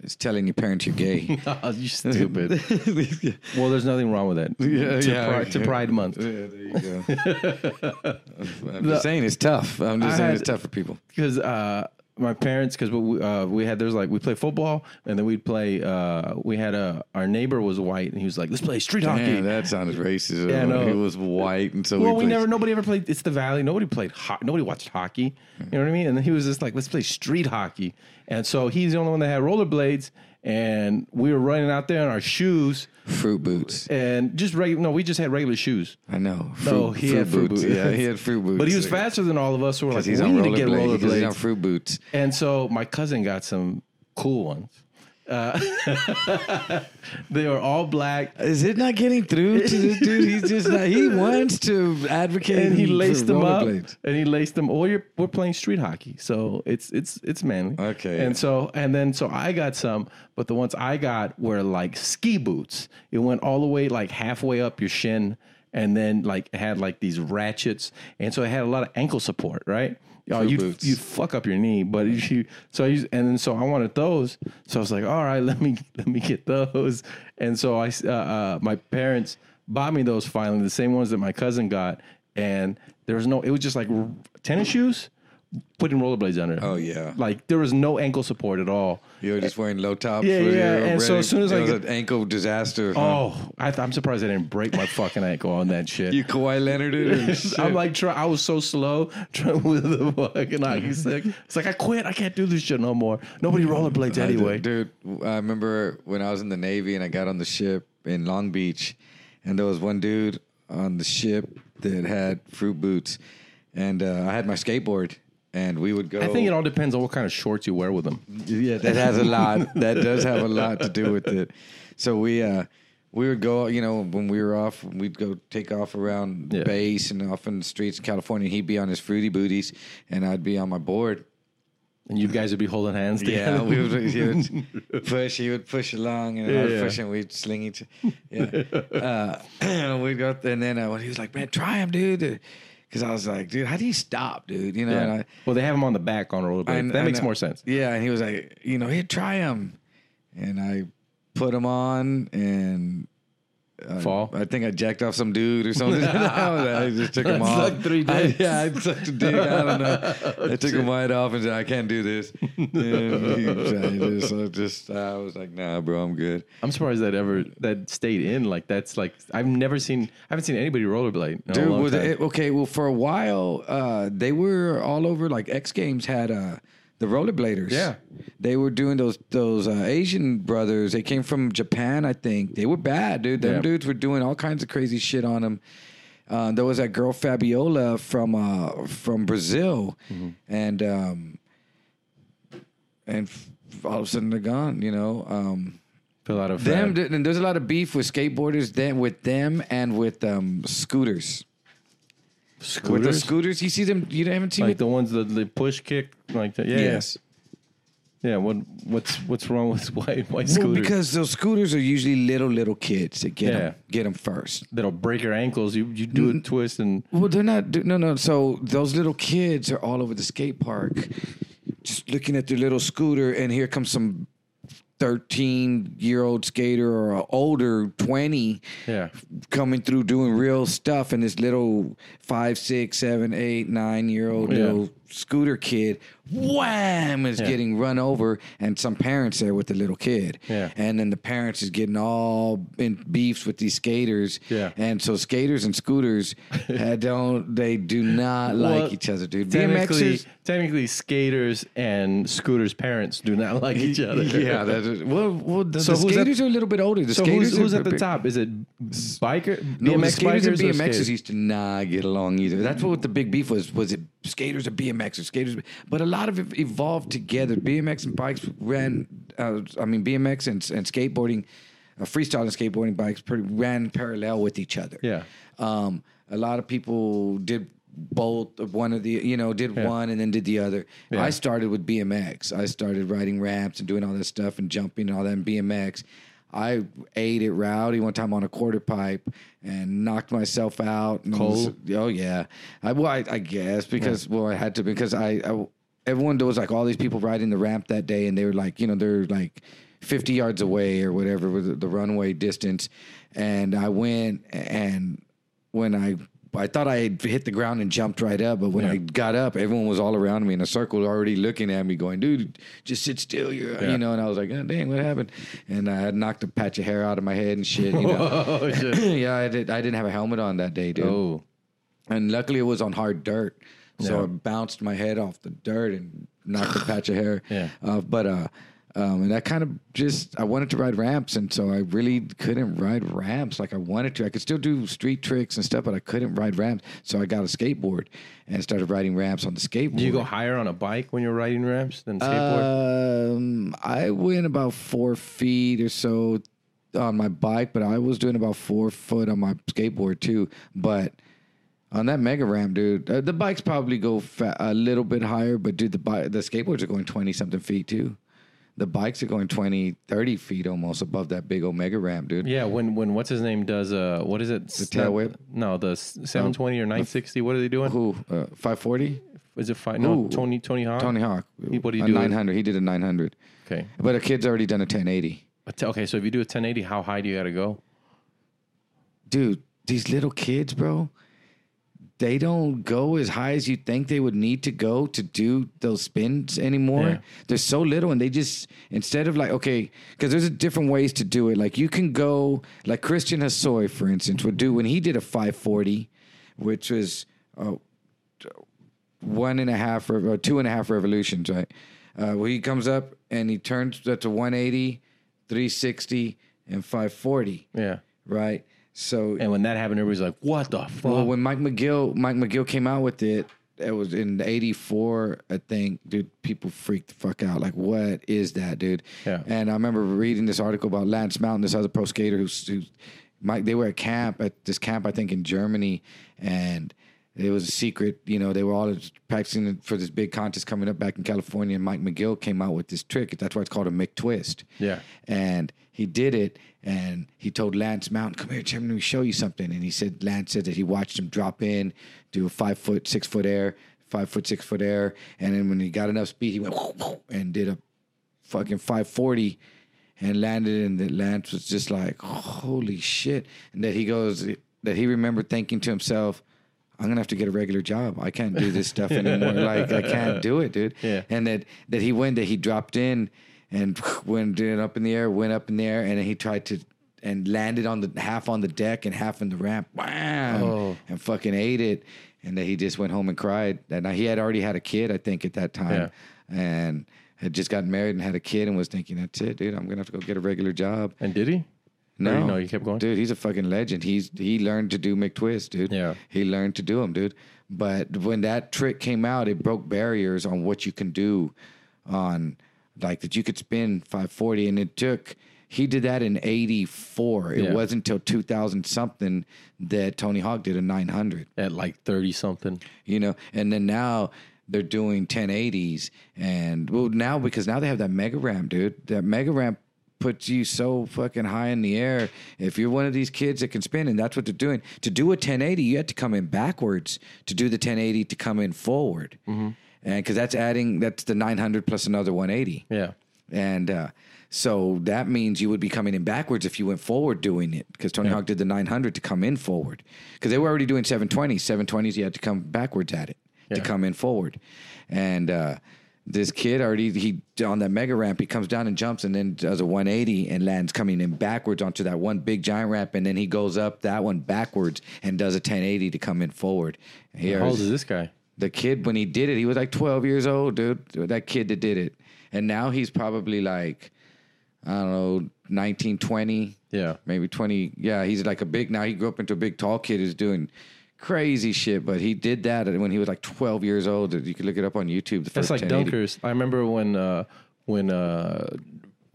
It's telling your parents you're gay. Oh, you stupid. well, there's nothing wrong with that. Yeah, to, yeah, Pride, to. Pride Month. Yeah, there you go. I'm just saying it's tough. I'm just I saying had- it's tough for people. because uh, my parents because we, uh, we had there's like we play football and then we'd play uh, we had a our neighbor was white and he was like let's play street hockey that sounded racist. Yeah, no. He was white, and so well we, we never nobody ever played it's the valley nobody played ho- nobody watched hockey you know what I mean and then he was just like let's play street hockey and so he's the only one that had rollerblades and we were running out there in our shoes fruit boots. and just regular no we just had regular shoes I know. No, he had fruit boots. Yeah, he had fruit boots. but he was faster than all of us so we're like we need to get rollerblades. He's on fruit boots. And so my cousin got some cool ones. Uh, they were all black. Is it not getting through to this dude? He's just not, he wants to advocate. And he laced them up, rollerblades. and he laced them. Or you're, we're playing street hockey, so it's it's it's manly. Okay. And so and then so I got some, but the ones I got were like ski boots. It went all the way like halfway up your shin, and then like it had like these ratchets, and so it had a lot of ankle support, right? Oh, you you fuck up your knee, but you so I used, and then so I wanted those, so I was like, all right, let me let me get those, and so I uh, uh, my parents bought me those finally, the same ones that my cousin got, and there was no, it was just like tennis shoes, putting rollerblades on under. Oh, yeah. like there was no ankle support at all. You were just wearing low tops. Yeah, yeah, your and so as soon as it I was get- an ankle disaster. huh? Oh, I th- I'm surprised I didn't break my fucking ankle on that shit. you Kawhi Leonard it. I'm like, try, I was so slow trying with the fucking hockey stick. It's like I quit. I can't do this shit no more. Nobody rollerblades I did- anyway. dude. I remember when I was in the Navy and I got on the ship in Long Beach, and there was one dude on the ship that had fruit boots, and uh, I had my skateboard, and we would go. I think it all depends on what kind of shorts you wear with them. Yeah, that has a lot. that does have a lot to do with it. So we uh we would go, you know, when we were off, we'd go take off around Yeah. base and off in the streets in California. He'd be on his fruity booties, and I'd be on my board. And you guys would be holding hands Yeah, together. we would, he would push. He would push along, and I would Yeah. push, and we'd sling each. Yeah, uh, we'd go, and then uh, when he was like, "Man, try him, dude," because I was like, "Dude, how do you stop, dude?" You know, Yeah. I, well, they have them on the back on a rollerblade. I- that I makes know. more sense. Yeah, and he was like, you know, here, try him, and I put him on, and uh, Fall? I think I jacked off some dude or something. I just took him off. Sucked three I- yeah, I sucked a dick. I don't know. I took him right off and said, I can't do this. And he tried it, so just I was like, nah, bro, I'm good. I'm surprised that ever that stayed in. Like that's like I've never seen. I haven't seen anybody rollerblade. a Dude, was it, okay. Well, for a while, uh, they were all over. Like X Games had uh, the rollerbladers. Yeah. they were doing those those uh, Asian brothers. They came from Japan, I think. They were bad, dude. Them Yeah. dudes were doing all kinds of crazy shit on them. Uh, there was that girl Fabiola from uh, from Brazil, Mm-hmm. and um, and f- all of a sudden they're gone. You know. Um, Fill out of them, and there's a lot of beef with skateboarders, them with them, and with um, scooters. With the scooters, scooters, you see them. You haven't seen like it. the ones that they push kick, like that. Yeah, yes. yeah. What what's what's wrong with white white Well, scooters? because those scooters are usually little little kids that get Yeah. them get them first. That'll break your ankles. You you do a mm-hmm. twist and Well, they're not. No, no. So those little kids are all over the skate park, just looking at their little scooter, and here comes some thirteen-year-old skater or a older twenty yeah. coming through doing real stuff, and this little five, six, seven, eight, nine-year-old Yeah. little scooter kid, wham, is Yeah. getting run over, and some parents there with the little kid, Yeah. and then the parents is getting all in beefs with these skaters, Yeah. and so skaters and scooters uh, don't they do not Well, like each other, dude. Technically, BMXers. technically, skaters and scooters' parents do not like each other. Yeah, that is, well, well, the, So the who's at- skaters are a little bit older. The So skaters who's, who's at the big- top? Is it biker, No, the BMX skaters and BMXers used to not get along either. That's what the big beef was. Was it skaters or BMXers? Skaters, but a lot of it evolved together. BMX and bikes ran. Uh, I mean, BMX and, and skateboarding, uh, freestyle and skateboarding bikes, pretty ran parallel with each other. Yeah. Um, a lot of people did both of one of the you know did Yeah. one and then did the other Yeah. i started with bmx i started riding ramps and doing all this stuff and jumping and all that in bmx i ate it rowdy one time on a quarter pipe and knocked myself out. And Cold? oh yeah. I well i, I guess because well i had to because I, I everyone there was like all these people riding the ramp that day and they were like you know they're like 50 yards away or whatever with the, the runway distance. And i went and when I I thought I had hit the ground and jumped right up, but when Yeah. I got up, everyone was all around me in a circle, already looking at me, going, "Dude, just sit still." You're, Yeah. you know. And I was like, oh, "Dang, what happened?" And I had knocked a patch of hair out of my head and shit. You know. Oh, shit. yeah, I did. I didn't have a helmet on that day, dude. oh, And luckily, it was on hard dirt, so Yeah. I bounced my head off the dirt and knocked a patch of hair. Yeah. Uh, but uh, um, and I kind of just I wanted to ride ramps, and so I really couldn't ride ramps like I wanted to. I could still do street tricks and stuff, but I couldn't ride ramps. So I got a skateboard and started riding ramps on the skateboard. do you go higher on a bike when you're riding ramps than skateboard? Um, I went about four feet or so on my bike, but I was doing about four foot on my skateboard too. But on that mega ramp, dude, uh, the bikes probably go fa- a little bit higher, but dude, the bike, the skateboards are going 20 something feet too. The bikes are going 20, 30 feet almost above that big Omega ramp, dude. yeah, when when what's his name does uh what is it? The tail whip? No, the seven twenty or nine sixty. What are they doing? Who? Uh, 540? Is it five? No, Ooh. Tony Tony Hawk. Tony Hawk. He- what do you do? 900. He did a 900. Okay. But a kid's already done a 1080. Okay, so if you do a 1080, how high do you got to go? dude, these little kids, bro, they don't go as high as you think they would need to go to do those spins anymore. Yeah. They're so little, and they just instead of like okay, because there's different ways to do it. Like you can go like Christian Hosoi, for instance, would do when he did a 540, which was uh, one and a half or two and a half revolutions, right? Uh, where he comes up and he turns that to 180, 360, and 540, Yeah. right? So And when that happened, everybody's like, "What the fuck?" well, when Mike McGill, Mike McGill came out with it, it was in '84, I think. Dude, people freaked the fuck out. Like, what is that, dude? Yeah. And I remember reading this article about Lance Mountain, this other pro skater who's, who's Mike. They were at camp at this camp, I think, in Germany, and It was a secret. You know, they were all practicing for this big contest coming up back in California. And Mike McGill came out with this trick. That's why it's called a McTwist. Yeah. And he did it. And he told Lance Mountain, come here, Jim, let me show you something. And he said, Lance said that he watched him drop in, do a five foot, six foot air, five foot, six foot air. And then when he got enough speed, he went and did a fucking 540 and landed. And the Lance was just like, holy shit. And that he goes, that he remembered thinking to himself, I'm gonna have to get a regular job. I can't do this stuff anymore. like I can't do it, dude. Yeah. And that that he went that he dropped in and went up in the air, went up in the air, and then he tried to and landed on the half on the deck and half in the ramp. Wham! Oh. And fucking ate it. And then he just went home and cried. And he had already had a kid, I think, at that time. And had just gotten married and had a kid and was thinking, That's it, dude. I'm gonna have to go get a regular job. And did he? No, no, he kept going? dude. He's a fucking legend. He's he learned to do McTwist, dude. Yeah. he learned to do them, dude. But when that trick came out, it broke barriers on what you can do, on like that you could spin 540, and it took. He did that in '84. It Yeah. wasn't until 2000 something that Tony Hawk did a 900 At like 30 something. you know and then now they're doing 1080s and well now because now they have that mega ramp dude that mega ramp puts you so fucking high in the air. If you're one of these kids that can spin and that's what they're doing to do a 1080 you have to come in backwards to do the 1080 to come in forward. And because that's adding that's the 900 plus another 180 Yeah. and uh, so that means you would be coming in backwards if you went forward doing it because Tony Hawk did the 900 to come in forward. Because they were already doing 720s. 720s, you had to come backwards at it to come in forward. And uh, this kid already, he on that mega ramp, he comes down and jumps and then does a 180 and lands coming in backwards onto that one big giant ramp. And then he goes up that one backwards and does a 1080 to come in forward. How old is this guy? the kid when he did it, he was like 12 years old, dude. That kid that did it. And now he's probably like, I don't know, 19, 20, Yeah. maybe 20. Yeah, he's like a big, now he grew up into a big, tall kid who's doing crazy shit. But he did that when he was like 12 years old. You can look it up on YouTube. The That's like 1080. dunkers. I remember when uh, when uh,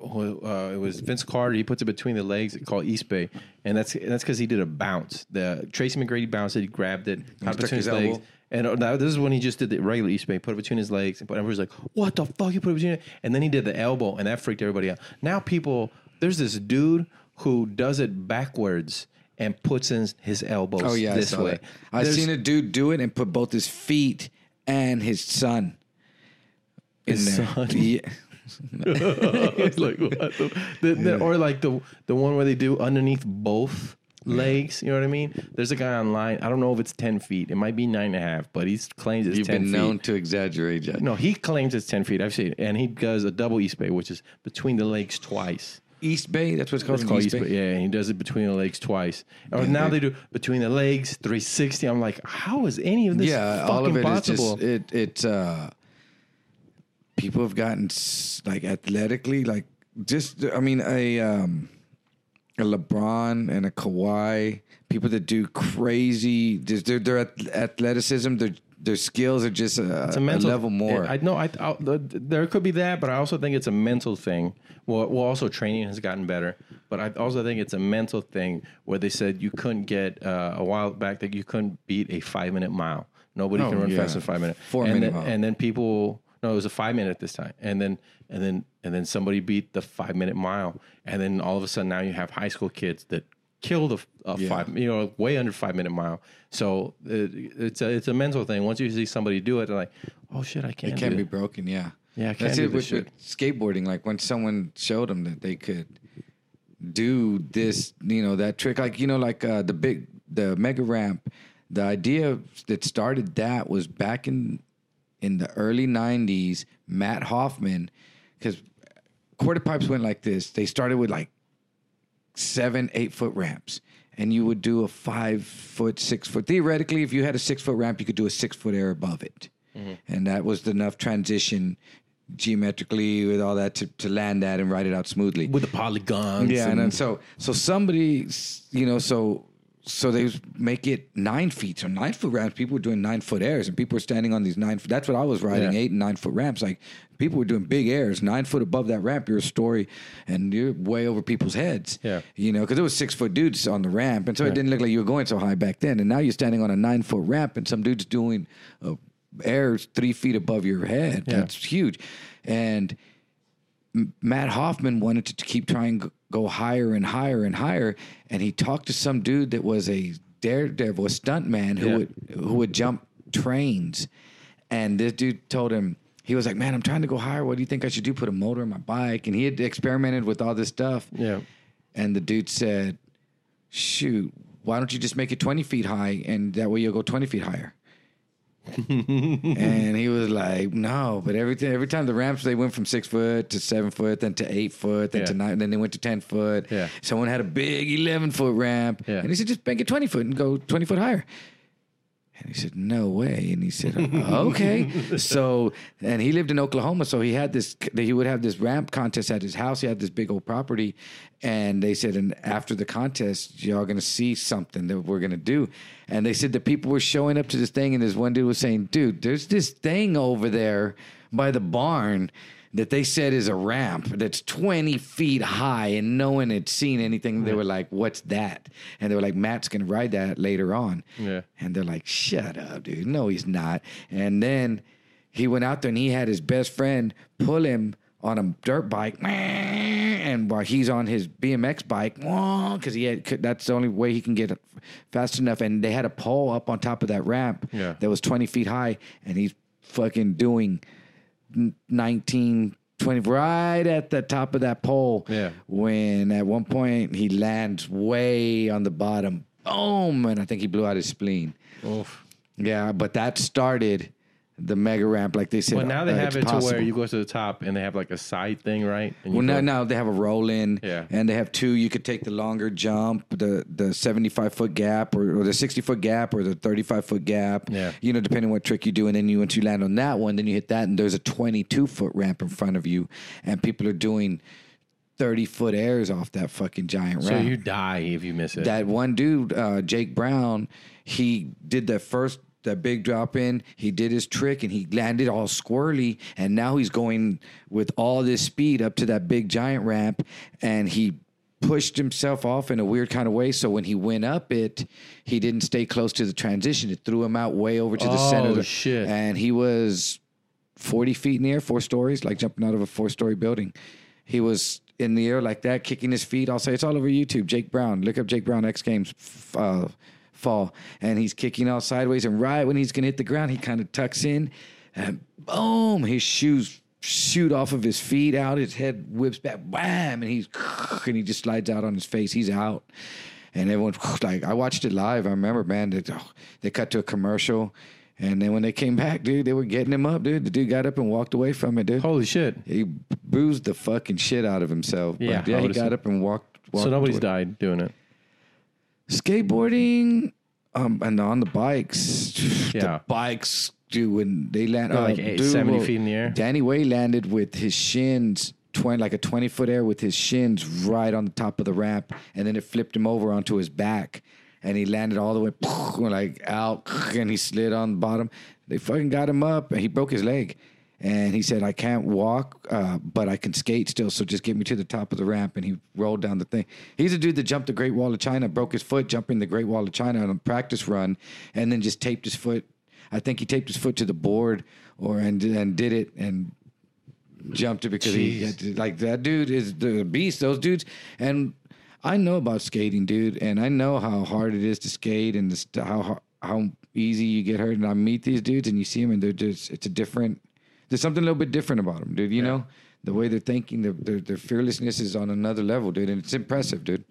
uh, it was Vince Carter. He puts it between the legs, It's called East Bay, and that's that's because he did a bounce. The Tracy McGrady bounced it. He grabbed it, got it between his his legs. elbow. And uh, this is when he just did the regular East Bay, put it between his legs, and everybody's like, "What the fuck? You put it between?" It? And then he did the elbow, and that freaked everybody out. Now people, there's this dude who does it backwards and puts in his elbows Oh, yeah, this I way. that. I've There's- seen a dude do it and put both his feet and his son in His there. son? Yeah. like the, the, the- or like the the one where they do underneath both legs. You know what I mean? There's a guy online. I don't know if it's ten feet. It might be nine and a half, but he claims it's You've been feet. known to exaggerate, Jack. no, he claims it's ten feet. I've seen it, and he does a double East Bay, which is between the legs twice. East Bay, that's what it's called. It's called East Bay? Bay. Yeah, he does it between the legs twice. Or now they- do between the legs 360. I'm like, how is any of this yeah, fucking all of it is possible? just it. It uh, people have gotten like athletically, like just I mean a um, a LeBron and a Kawhi, people that do crazy, their their ath- athleticism, their their skills are just a, it's a mental level more. I know. I, I there could be that, but I also think it's a mental thing. Well, well, also training has gotten better, but I also think it's a mental thing where they said you couldn't get uh, a while back that you couldn't beat a five minute mile. Nobody Oh, can run yeah. faster than five minutes. Four and minute then, mile. and then people. No, it was a five minute this time, and then and then and then somebody beat the five minute mile, and then all of a sudden now you have high school kids that kill the uh, Yeah. five, you know, way under five minute mile. So it, it's a it's a mental thing. Once you see somebody do it, they're like, oh shit, I can't. it can be broken, yeah. Yeah, I That's it with, with skateboarding. Like when someone showed them that they could do this, you know, that trick. Like you know, like uh, the big the mega ramp. The idea that started that was back in in the early '90s. Mat Hoffman, because quarter pipes went like this. They started with like seven, eight foot ramps. And you would do a five foot, six foot. Theoretically, if you had a six foot ramp, you could do a six foot air above it. Mm-hmm. And that was enough transition geometrically with all that to, to land that and ride it out smoothly. with the polygons. Yeah, and and then so so somebody, you know, so so they make it nine feet. So nine foot ramps, people were doing nine foot airs, and people were standing on these nine. That's what I was riding, Yeah. eight and nine foot ramps. Like people were doing big airs, nine foot above that ramp. You're a story, and you're way over people's heads. Yeah. you know, because it was six foot dudes on the ramp, and so it didn't look like you were going so high back then. And now you're standing on a nine foot ramp, and some dude's doing uh, airs three feet above your head. Yeah. That's huge, and. M- Mat Hoffman wanted to keep trying to go higher and higher and higher, and he talked to some dude that was a daredevil, a stuntman who Yeah. would who would jump trains, and this dude told him he was like, "Man, I'm trying to go higher. What do you think I should do? Put a motor in my bike?" And he had experimented with all this stuff, Yeah. and the dude said, "Shoot, why don't you just make it 20 feet high, and that way you'll go 20 feet higher." And he was like, "No," but every every time the ramps they went from six foot to seven foot, then to eight foot, then Yeah. to nine, then they went to ten foot. Yeah. Someone had a big eleven foot ramp, Yeah. and he said, "Just make it twenty foot and go twenty foot higher." And he said, "No way." And he said, "Okay." so, and he lived in Oklahoma, so he had this. He would have this ramp contest at his house. He had this big old property, and they said, "And after the contest, y'all gonna see something that we're gonna do." And they said that people were showing up to this thing, and this one dude was saying, "Dude, there's this thing over there by the barn." That they said is a ramp that's 20 feet high, and no one had seen anything. They were like, What's that? And they were like, Mat's gonna ride that later on. Yeah. And they're like, shut up, dude. No, he's not. And then he went out there and he had his best friend pull him on a dirt bike. And while he's on his BMX bike, because he had that's the only way he can get fast enough. And they had a pole up on top of that ramp Yeah. that was 20 feet high. And he's fucking doing 19, 20, right at the top of that pole. Yeah. When at one point he lands way on the bottom. Boom. And I think he blew out his spleen. Oof. Yeah, but that started the mega ramp, like they said. But now they uh, have it to where you go to the top and they have like a side thing, right? And Well, now, now they have a roll in, Yeah. and they have two. You could take the longer jump, the the seventy five foot gap, or, or the sixty foot gap, or the thirty five foot gap. Yeah. you know, depending on what trick you do, and then you once you land on that one, then you hit that, and there's a twenty two foot ramp in front of you, and people are doing thirty foot airs off that fucking giant so ramp. you die if you miss it. that one dude, uh, Jake Brown, he did the first that big drop in. He did his trick and he landed all squirrely, and now he's going with all this speed up to that big giant ramp, and he pushed himself off in a weird kind of way. So when he went up it, he didn't stay close to the transition. It threw him out way over to the Oh, center. of the- shit. And he was 40 feet in the air, four stories, like jumping out of a four story building. He was in the air like that, kicking his feet. I'll say it's all over YouTube. Jake Brown. Look up Jake Brown X Games uh, fall. And he's kicking all sideways. And right when he's going to hit the ground, he kind of tucks in and boom, his shoes shoot off of his feet out. His head whips back, wham, and he's and he just slides out on his face. He's out. And everyone like I watched it live. I remember, man. They, oh, they cut to a commercial, and then when they came back, dude, they were getting him up, dude. The dude got up and walked away from it, dude. Holy shit. He bruised the fucking shit out of himself. Yeah, but yeah, he got up and walked. walked So nobody's died doing it. Skateboarding, um, and on the bikes. Yeah. the bikes, dude. When they land, They're uh, like eight- dude, 70 well, feet in the air? Danny Way landed with his shins. 20, like a 20 foot air with his shins right on the top of the ramp and then it flipped him over onto his back and he landed all the way like out and he slid on the bottom they fucking got him up and he broke his leg and he said i can't walk uh, but i can skate still so just get me to the top of the ramp and he rolled down the thing he's a dude that jumped the great wall of china broke his foot jumping the great wall of china on a practice run and then just taped his foot i think he taped his foot to the board or and, and did it and jumped it because he had to, like that dude is the beast. Those dudes, and I know about skating, dude, and I know how hard it is to skate and how how- how easy you get hurt. And I meet these dudes, and you see them, and they're just it's a different. There's something a little bit different about them, dude. You know the way they're thinking, their, their their fearlessness is on another level, dude, and it's impressive, dude.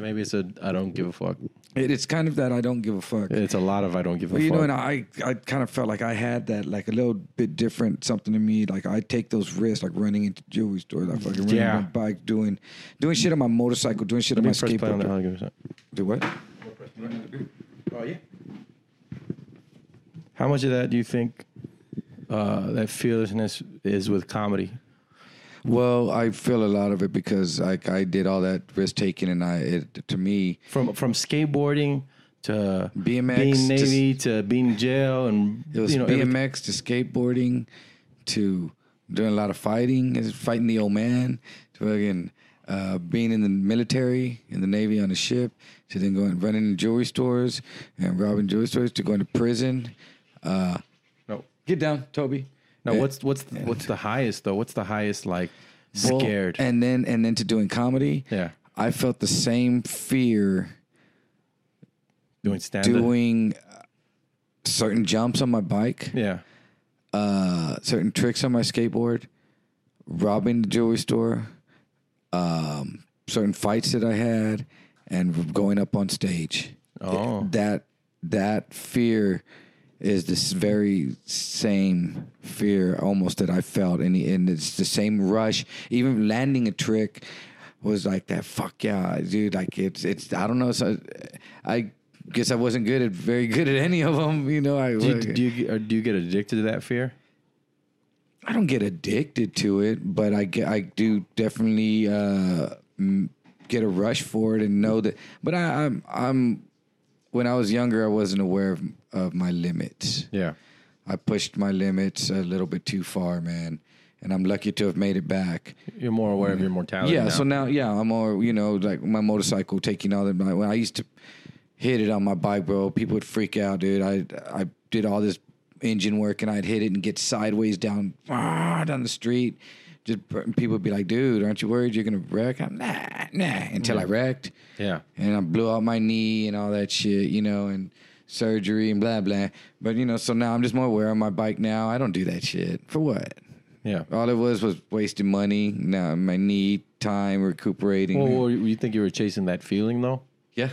Maybe it's a I don't give a fuck. It, it's kind of that I don't give a fuck. It's a lot of I don't give a Well, you fuck. know, and I, I kind of felt like I had that, like a little bit different something to me. Like I take those risks, like running into jewelry stores, like fucking running Yeah. my bike, doing, doing shit on my motorcycle, doing shit Let on me my press play on that. skateboard. I'll give you a sec. Do what? Oh yeah. How much of that do you think uh, that fearlessness is with comedy? Well, I feel a lot of it because I I did all that risk taking, and I it to me From from skateboarding to BMX, being Navy to being in jail and it was you know everything. BMX to skateboarding to doing a lot of fighting, is fighting the old man, to fucking uh, being in the military, in the Navy on a ship, to then going running in jewelry stores and robbing jewelry stores, to going to prison. Uh, get down, Toby. no. What's what's the, what's the highest though? What's the highest like Well, scared? and then and then to doing comedy. Yeah. I felt the same fear doing stand doing uh, certain jumps on my bike, Yeah. uh, certain tricks on my skateboard, robbing the jewelry store, um, certain fights that I had, and going up on stage. Oh. That that fear is this very same fear almost that I felt, and, and it's the same rush. Even landing a trick was like that. Fuck yeah, dude! Like it's it's I don't know. So I guess I wasn't good at very good at any of them. You know, I Do you, do you do you get addicted to that fear? I don't get addicted to it, but I get, I do definitely uh, get a rush for it and know that. But I, I'm I'm when I was younger, I wasn't aware of, of my limits. Yeah. I pushed my limits a little bit too far, man, and I'm lucky to have made it back. You're more aware of your mortality. Yeah, now. so now, yeah, I'm more, you know, like my motorcycle taking all that. When I used to hit it on my bike, bro, people would freak out, dude. I I did all this engine work and I'd hit it and get sideways down ah, down the street. Just people would be like, dude, aren't you worried you're gonna wreck? I'm nah, nah. Until I wrecked, yeah. and I blew out my knee and all that shit, you know, and surgery and blah blah. But you know, so now I'm just more aware on my bike now. I don't do that shit for what. Yeah. All it was was wasting money. Now my knee, time, recuperating. Well, well, you think you were chasing that feeling though? yeah,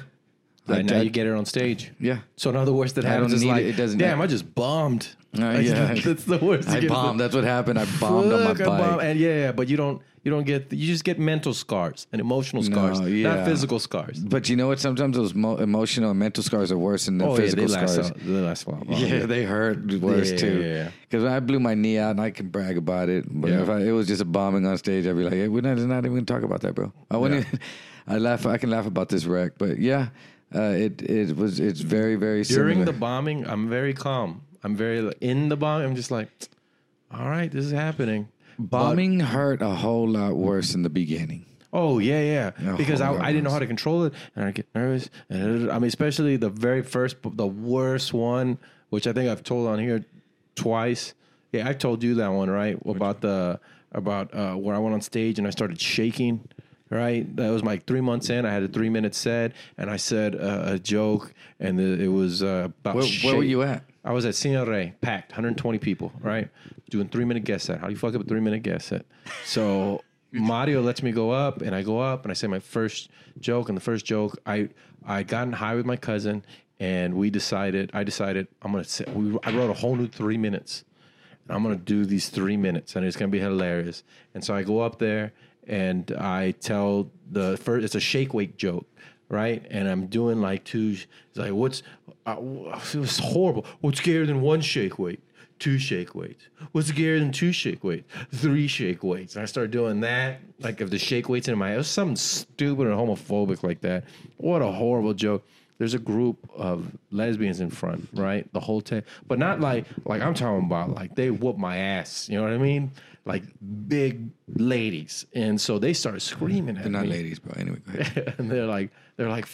Right now you get it on stage. Yeah, So in other words, that I happens is like, it. It doesn't- damn, I just bombed. Uh, yeah. that's the worst. I bombed. That's what happened. I bombed on my Fuck, I bombed. bike. And yeah, yeah, but you don't, you don't get, you just get mental scars and emotional scars, yeah. not physical scars. But you know what? Sometimes those mo- emotional and mental scars are worse than the Oh, yeah, physical they scars. a- they last a lot. longer. Yeah, they hurt worse Yeah, too. yeah, yeah. Because I blew my knee out, and I can brag about it. But Yeah. if I, it was just a bombing on stage, I'd be like, hey, "We're not, not even talk about that, bro." I wouldn't. even- I laugh. I can laugh about this wreck, but yeah, uh, it it was. It's very very serious. During similar. the bombing, I'm very calm. I'm very like, in the bomb. I'm just like, all right, this is happening. bombing hurt a whole lot worse in the beginning. Oh yeah, yeah. Because I, I didn't know how to control it, and I get nervous. And I mean, especially the very first, the worst one, which I think I've told on here twice. Yeah, I told you that one, right? About the about uh, where I went on stage and I started shaking. Right, that was like three months in. I had a three minute set, and I said uh, a joke, and the, it was uh, about. Where, where were you at? I was at Cine Rey, packed, 120 people, right? Doing three minute guest set. How do you fuck up a three minute guest set? So Mario lets me go up, and I go up, and I say my first joke. And the first joke, I I got in high with my cousin, and we decided. I decided I'm gonna. Say, we, I wrote a whole new three minutes. And I'm gonna do these three minutes, and it's gonna be hilarious. And so I go up there, and I tell the first. It's a shake weight joke right? And I'm doing like two. It's like, what's? Uh, it was horrible. What's scarier than one shake weight? Two shake weights. What's scarier than two shake weights? Three shake weights. And I start doing that. Like if the shake weights in my, it was something stupid and homophobic like that. What a horrible joke. There's a group of lesbians in front, right? The whole time, but not like like I'm talking about like they whoop my ass. You know what I mean? Like big ladies, and so they started screaming at me. They're not me ladies, bro. Anyway, go ahead. and they're like, they're like,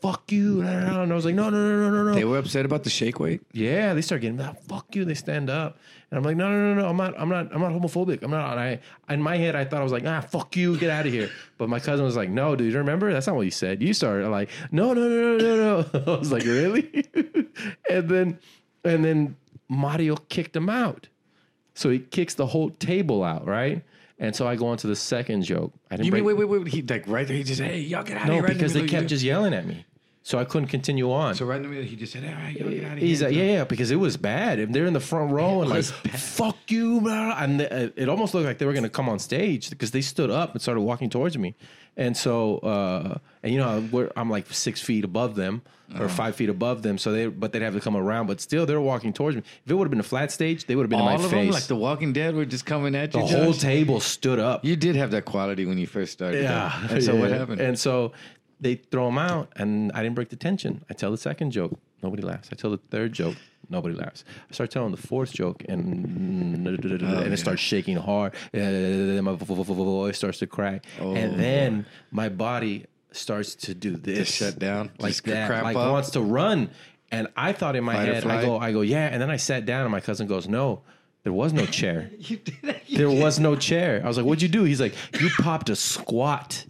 fuck you. And I was like, no, no, no, no, no, no. they were upset about the shake weight. yeah, they start getting that. Fuck you. They stand up, and I'm like, no, no, no, no. I'm not. I'm not. I'm not homophobic. I'm not. And I, in my head, I thought I was like, ah, fuck you. Get out of here. But my cousin was like, no, dude. You remember? That's not what you said. You started like, no, no, no, no, no, no. I was like, really? and then, and then Mario kicked him out. So he kicks the whole table out, right? And so I go on to the second joke. I didn't You mean break- wait, wait, wait? He like right there. He just hey, y'all get out of no, right in the because they middle, kept you- just yelling at me. So I couldn't continue on. So right in the middle, he just said, "All right, yo, get out of here." He's like, yeah, yeah, because it was bad. And they're in the front row and like, was bad. fuck you, and the- it almost looked like they were gonna come on stage because they stood up and started walking towards me. And so, uh, and you know, we're, I'm like six feet above them or five feet above them, so they, but they'd have to come around. But still, they were walking towards me. If it would have been a flat stage, they would have been All in my of face. them, like The Walking Dead, were just coming at you. the whole table stood up. You did have that quality when you first started. Yeah. though. And so what happened? And so they throw them out, and I didn't break the tension. I tell the second joke, nobody laughs. I tell the third joke, nobody laughs. I start telling the fourth joke, and oh, and it starts shaking hard. And my voice starts to crack, oh, and then my body starts to do this, Just shut down? like Just that, cramp like up? wants to run. And I thought in my Fight head, I go, I go, yeah. And then I sat down, and my cousin goes, no. There was no chair. you did, you there was no chair. I was like, "What'd you do?" He's like, "You popped a squat."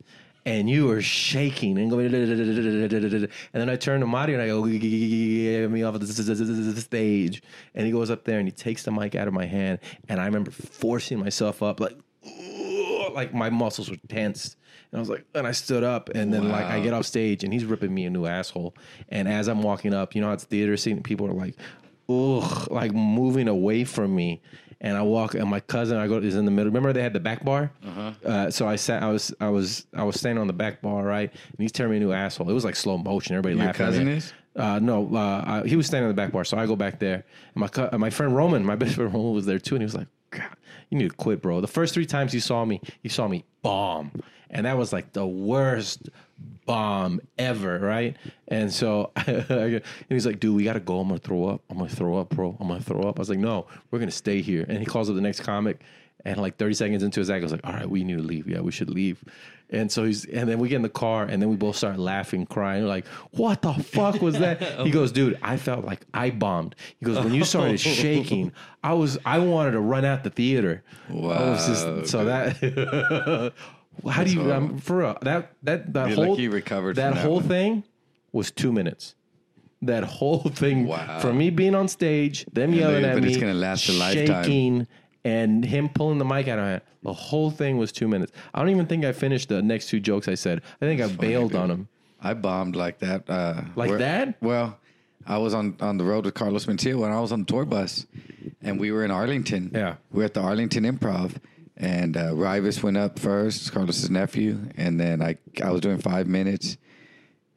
And you were shaking and going, and then I turn to Mario and I go, get me off of the stage. And he goes up there and he takes the mic out of my hand. And I remember forcing myself up, like, like my muscles were tense. And I was like, and I stood up, and then like I get off stage, and he's ripping me a new asshole. And as I'm walking up, you know, how it's theater scene. People are like, ugh, like moving away from me. And I walk, and my cousin, I go is in the middle. Remember they had the back bar. uh so I sat, I was, I was, I was standing on the back bar, right? And he's tearing me a new asshole. It was like slow motion. Everybody Your laughing. at cousin me. is? Uh, no, uh, I, he was standing on the back bar, so I go back there. And my co- my friend Roman, my best friend Roman, was there too, and he was like, "God, you need to quit, bro." The first three times he saw me, he saw me bomb, and that was like the worst bomb ever, right? And so, and he's like, "Dude, we gotta go. I'm gonna throw up. I'm gonna throw up, bro. I'm gonna throw up." I was like, "No, we're gonna stay here." And he calls up the next comic, and like 30 seconds into his act, I was like, "All right, we need to leave. Yeah, we should leave." And so he's, and then we get in the car, and then we both start laughing, crying, We're like, "What the fuck was that?" he goes, "Dude, I felt like I bombed." He goes, "When you started shaking, I was, I wanted to run out the theater." Was just, so that. How do you um, for real, that that that You're whole lucky recovered that that whole one. thing was two minutes. That whole thing Wow. from me being on stage, them yelling at me, it's gonna last a lifetime. shaking, and him pulling the mic out of hand. The whole thing was two minutes. I don't even think I finished the next two jokes I said. I think I bailed on him. I bombed like that. Uh, Like where- that? Well, I was on, on the road with Carlos Mencia when I was on the tour bus, and we were in Arlington. Yeah. we were at the Arlington Improv, and uh, Rivas went up first, Carlos's nephew, and then I I was doing five minutes,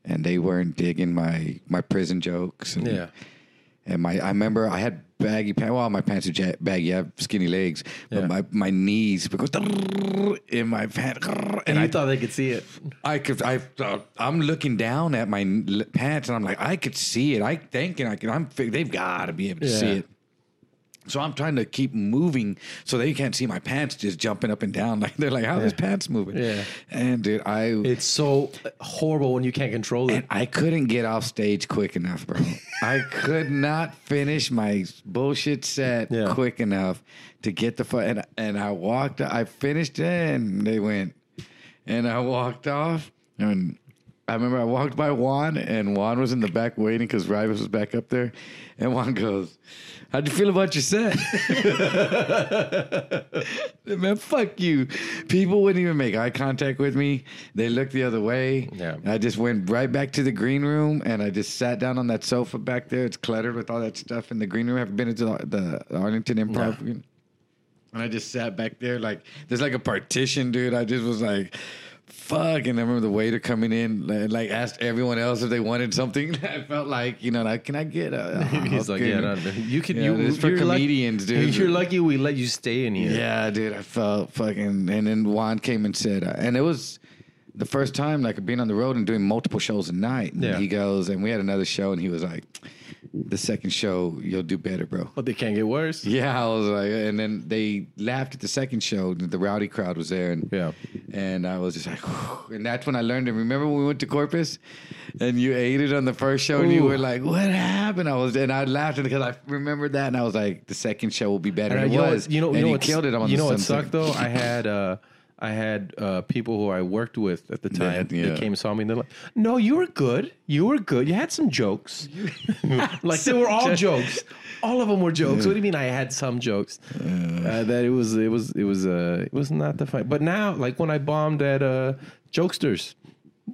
and they weren't digging my my prison jokes. And, Yeah. And my I remember I had baggy pants. Well, my pants are baggy. I have skinny legs, but Yeah. my my knees because in my pants, and, And I thought they could see it. I could. I. Uh, I'm looking down at my pants, and I'm like, I could see it. I thinking I can. I'm. They've got to be able to see it. So I'm trying to keep moving so they can't see my pants just jumping up and down. Like they're like, how his pants moving? Yeah. And dude, I It's so horrible when you can't control it. and I couldn't get off stage quick enough, bro. I could not finish my bullshit set Yeah. quick enough to get the fu- and and I walked. I finished it, and they went, and I walked off, and I remember I walked by Juan, and Juan was in the back waiting because Rivas was back up there, and Juan goes. How'd you feel about your set? Man, fuck you. People wouldn't even make eye contact with me. They looked the other way. Yeah. I just went right back to the green room and I just sat down on that sofa back there. It's cluttered with all that stuff in the green room. I've been into the, the Arlington Improv. And I just sat back there like there's like a partition, dude. I just was like, fuck. And I remember the waiter coming in, like, like asked everyone else if they wanted something. I felt like, you know, like, can I get a? He's like, yeah, no, you can. Yeah, you, it's for comedians, dude. If you're lucky we let you stay in here. Yeah, dude, I felt fucking. And then Juan came and said, uh, and it was the first time like being on the road and doing multiple shows a night. And Yeah. he goes, and we had another show, and he was like, "The second show, you'll do better, bro." but they can't get worse. Yeah, I was like, and then they laughed at the second show. The rowdy crowd was there, and Yeah. and I was just like, whew. and that's when I learned it. Remember when we went to Corpus, and you ate it on the first show, and you were like, "What happened?" I was, and I laughed because I remembered that, and I was like, "The second show will be better." And And it know was, you know, and you know you what killed it on You know what sucked though? I had uh, I had uh, people who I worked with at the time. Yeah, yeah. They came and saw me. and They're like, "No, you were good. You were good. You had some jokes. like they were all jokes. All of them were jokes. What do you mean? I had some jokes. Uh, that it was it was it was uh it was not the fight. But now, like when I bombed at uh, Jokesters,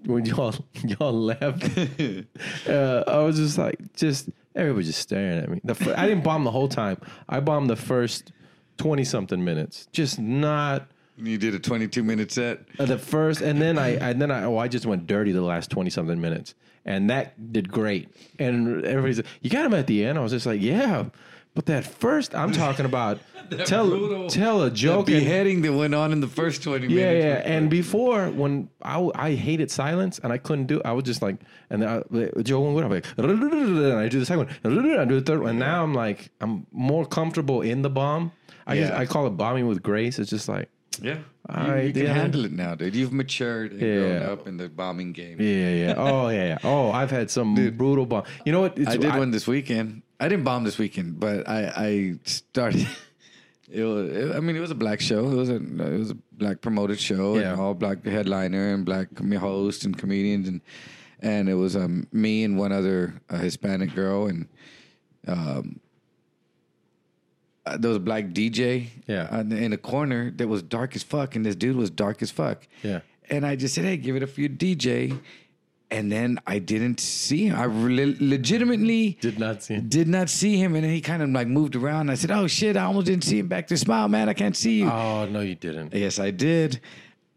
when y'all y'all left, uh, I was just like, just everybody just staring at me. The fir- I didn't bomb the whole time. I bombed the first twenty something minutes. Just not You did a 22 minute set. uh, the first, and then I and then I oh I just went dirty the last twenty something minutes, and that did great. And everybody said, "You got him at the end." I was just like, "Yeah." But that first, I'm talking about tell brutal- tell a The joke and- beheading that went on in the first 20 yeah, minutes. yeah. And before, when I, I hated silence and I couldn't do, I was just like, and I, Joe would I'm like, and I do the second one, I do the third one. And now I'm like, I'm more comfortable in the bomb. I just, I call it bombing with grace. It's just like, Yeah. All you, right, you can yeah. handle it now, dude. You've matured and grown up in the bombing game. yeah, yeah. Oh, yeah, yeah. Oh, I've had some brutal bomb. You know what? It's, I did one this weekend. I didn't bomb this weekend, but I, I started. It was. It, I mean, it was a black show. It was a. It was a black promoted show, Yeah. and all black headliner and black host and comedians, and and it was um me and one other uh, Hispanic girl, and um. Uh, There was a black DJ, Yeah. in the- in a corner that was dark as fuck, and this dude was dark as fuck. Yeah. And I just said, "Hey, give it a few DJ," and then I didn't see him. I re- legitimately Did not see it. did not see him, and then he kind of like moved around. I said, "Oh shit, I almost didn't see him back there. Smile, man, I can't see you." Oh, no, you didn't. yes, I did,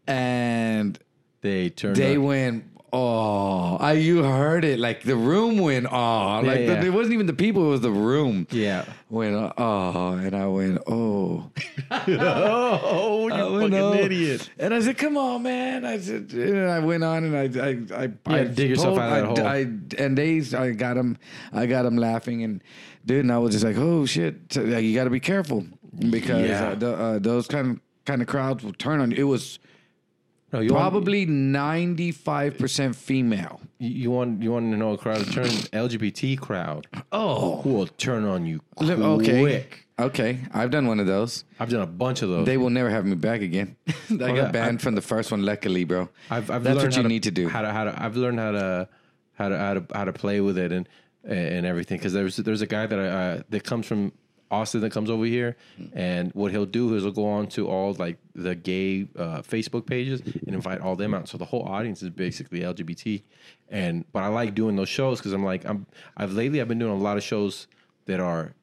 and They turned they up. went. Oh, I you heard it like the room went. Oh, like yeah. The, it wasn't even the people; it was the room. Yeah. Went oh, and I went oh. Oh, you I fucking went, "Oh." idiot. And I said, "Come on, man!" I said, and I went on, and I, I, I, I dig yourself out of that hole. I, and they, I got them, I got them laughing, and dude, and I was just like, "Oh shit!" So, like, you got to be careful because Yeah. uh, the, uh, those kind of kind of crowds will turn on you. It was No, you probably ninety five percent female. you, you want you want to know a crowd turn LGBT crowd Oh, who will turn on you quick. okay, okay. I've done one of those. I've done a bunch of those. They will never have me back again. I got yeah, banned from the first one, luckily, bro. I've, I've That's learned what how you need to do. How to how to I've learned how to how to how to how to play with it and and everything because there's there's a guy that I uh, that comes from Austin that comes over here and what he'll do is he'll go on to all like the gay uh, Facebook pages and invite all them out so the whole audience is basically LGBT and but I like doing those shows because I'm like I'm I've lately I've been doing a lot of shows that are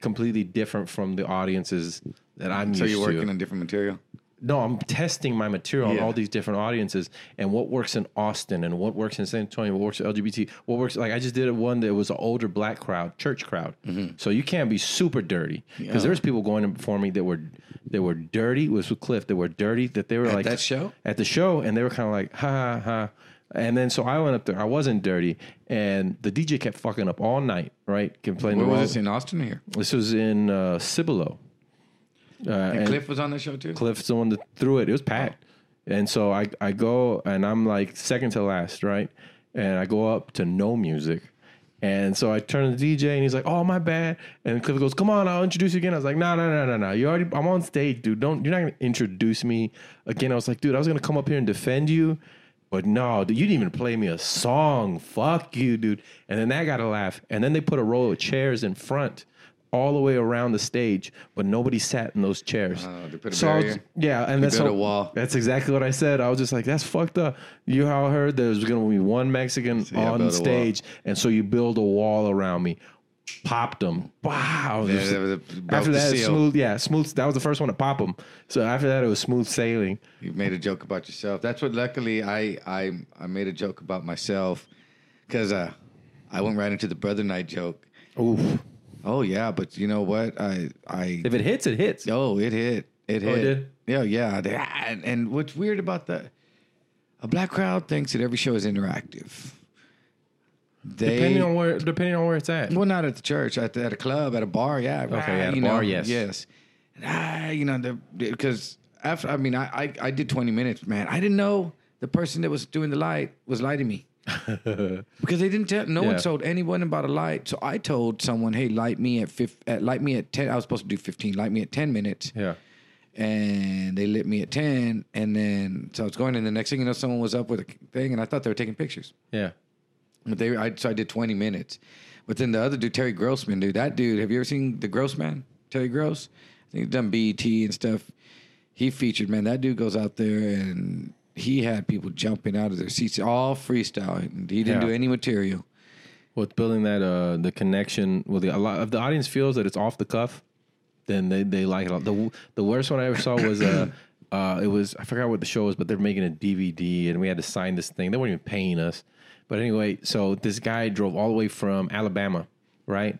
completely different from the audiences that I'm So used you're working to. on different material. No, I'm testing my material on all these different audiences and what works in Austin and what works in San Antonio, what works LGBT, what works. Like I just did one that was an older black crowd, church crowd. Mm-hmm. So you can't be super dirty because there's people going in before me that were that were dirty. It was with Cliff that were dirty that they were like that show? at the show and they were kind of like ha ha ha. And then so I went up there. I wasn't dirty, and the DJ kept fucking up all night. Right, complaining. Where was this in Austin here? This was in uh, Cibolo. Uh, And and- Cliff was on the show too. Cliff's the one that threw it. It was packed. And so I, I go and I'm like second to last, right? And I go up to no music. And so I turn to the DJ and he's like, "Oh my bad." And Cliff goes, "Come on, I'll introduce you again." I was like, "No, no, no, no, no. You already. I'm on stage, dude. Don't. You're not gonna introduce me again." I was like, "Dude, I was gonna come up here and defend you, but no, dude, you didn't even play me a song. Fuck you, dude." And then that got a laugh. And then they put a row of chairs in front, all the way around the stage, but nobody sat in those chairs. Oh, they put a So I was- barrier? yeah, and that's built a wall. That's exactly what I said. I was just like, "That's fucked up." You all heard there was going to be one Mexican yeah, on a stage, and so you build a wall around me. Popped them. Wow. Yeah, that was a- broke after the that, seal. smooth. Yeah, smooth. That was the first one to pop them. So after that, it was smooth sailing. You made a joke about yourself. That's what. Luckily, I I I made a joke about myself because uh, I went right into the brother night joke. Oof. Oh yeah, but you know what? I I If it hits, it hits. oh it hit it Oh, it hit. did? Yeah yeah. They- And, and what's weird about that? A black crowd thinks that every show is interactive. They Depending on where, depending on where it's at. Well, not at the church, at, the, at a club, at a bar, yeah. Okay, at a you bar, know, yes. yes. And I, you know, because after I mean, I, I I did twenty minutes, man. I didn't know the person that was doing the light was lighting me because they didn't tell. No Yeah. one told anyone about a light, so I told someone, "Hey, light me at fif- at light me at ten. I was supposed to do fifteen. Light me at ten minutes." Yeah. and they lit me at 10 and then so i was going and the next thing you know someone was up with a thing and i thought they were taking pictures Yeah. but they I, so i did 20 minutes but then the other dude terry grossman dude that dude have you ever seen the grossman terry gross i think he's done bet and stuff he featured man that dude goes out there and he had people jumping out of their seats, all freestyle. He didn't Yeah. do any material. with building that uh the connection with the a lot of the audience feels that it's off the cuff, then they they like it. a lot. The the worst one I ever saw was uh uh it was I forgot what the show was, but they're making a DVD and we had to sign this thing. They weren't even paying us, but anyway, so this guy drove all the way from Alabama, right?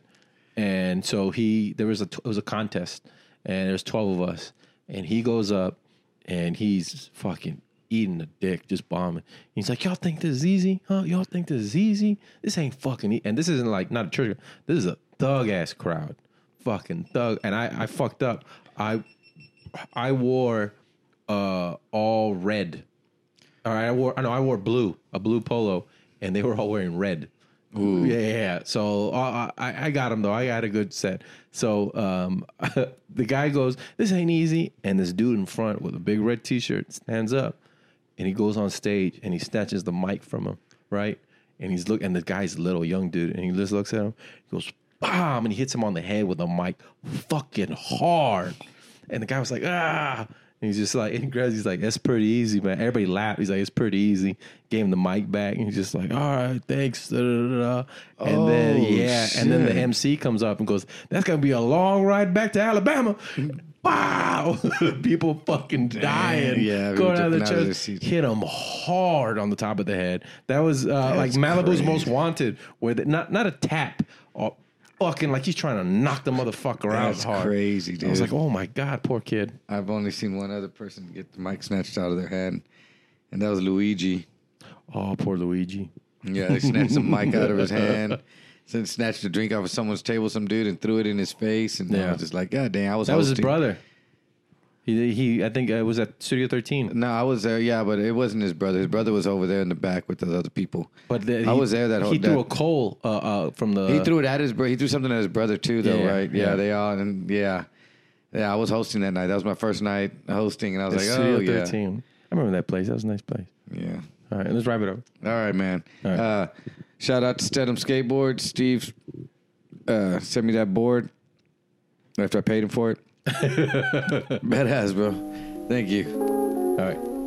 And so he there was a it was a contest and there's twelve of us, and he goes up and he's fucking eating the dick, just bombing. He's like, "Y'all think this is easy? Huh? Y'all think this is easy? This ain't fucking." E-. And this isn't like not a church. This is a thug ass crowd, fucking thug. And I I fucked up. I I wore uh all red. All right, I wore no, I wore blue, a blue polo, and they were all wearing red. Yeah, yeah, yeah. So uh, I, I got him though. I had a good set. So um, the guy goes, "This ain't easy," and this dude in front with a big red T-shirt stands up, and he goes on stage and he snatches the mic from him, right? And he's look, and the guy's a little young dude, and he just looks at him. He goes, "Bam!" and he hits him on the head with a mic, fucking hard. And the guy was like, "Ah!" And he's just like, and he grabs, he's like, "That's pretty easy, man." Everybody laughed. He's like, "It's pretty easy." Gave him the mic back, and he's just like, "All right, thanks." Da, da, da. And then Oh, yeah, and then the. MC comes up and goes, "That's gonna be a long ride back to Alabama." Wow! People fucking dying. yeah, going out of the jumping out of their chest. Hit him hard on the top of the head. That was uh, like That's Malibu's crazy. Most Wanted, where the, not not a tap, or fucking like he's trying to knock the motherfucker out That's hard. crazy, I was like, oh my god, poor kid. I've only seen one other person get the mic snatched out of their hand, and that was Luigi. Oh, poor Luigi. Yeah, they snatched the mic out of his hand. Snatched a drink off of someone's table, some dude, and threw it in his face. And I was just like, God damn, I was That was his brother. He, he I think uh, it was at Studio 13. No, I was there, yeah, but it wasn't his brother. His brother was over there in the back with the other people. But the, I he- was there that whole He threw that- a coal uh, uh, from the. He threw it at his brother. He threw something at his brother too, though, Yeah, right? Yeah, yeah. they all and yeah, yeah. I was hosting that night. That was my first night hosting, and I was at like, Studio oh yeah, I remember that place. That was a nice place. yeah. All right, let's wrap it up. All right, man. All right. Shout out to Steadham Skateboard. Steve uh, sent me that board after I paid him for it. Badass, bro. Thank you. All right.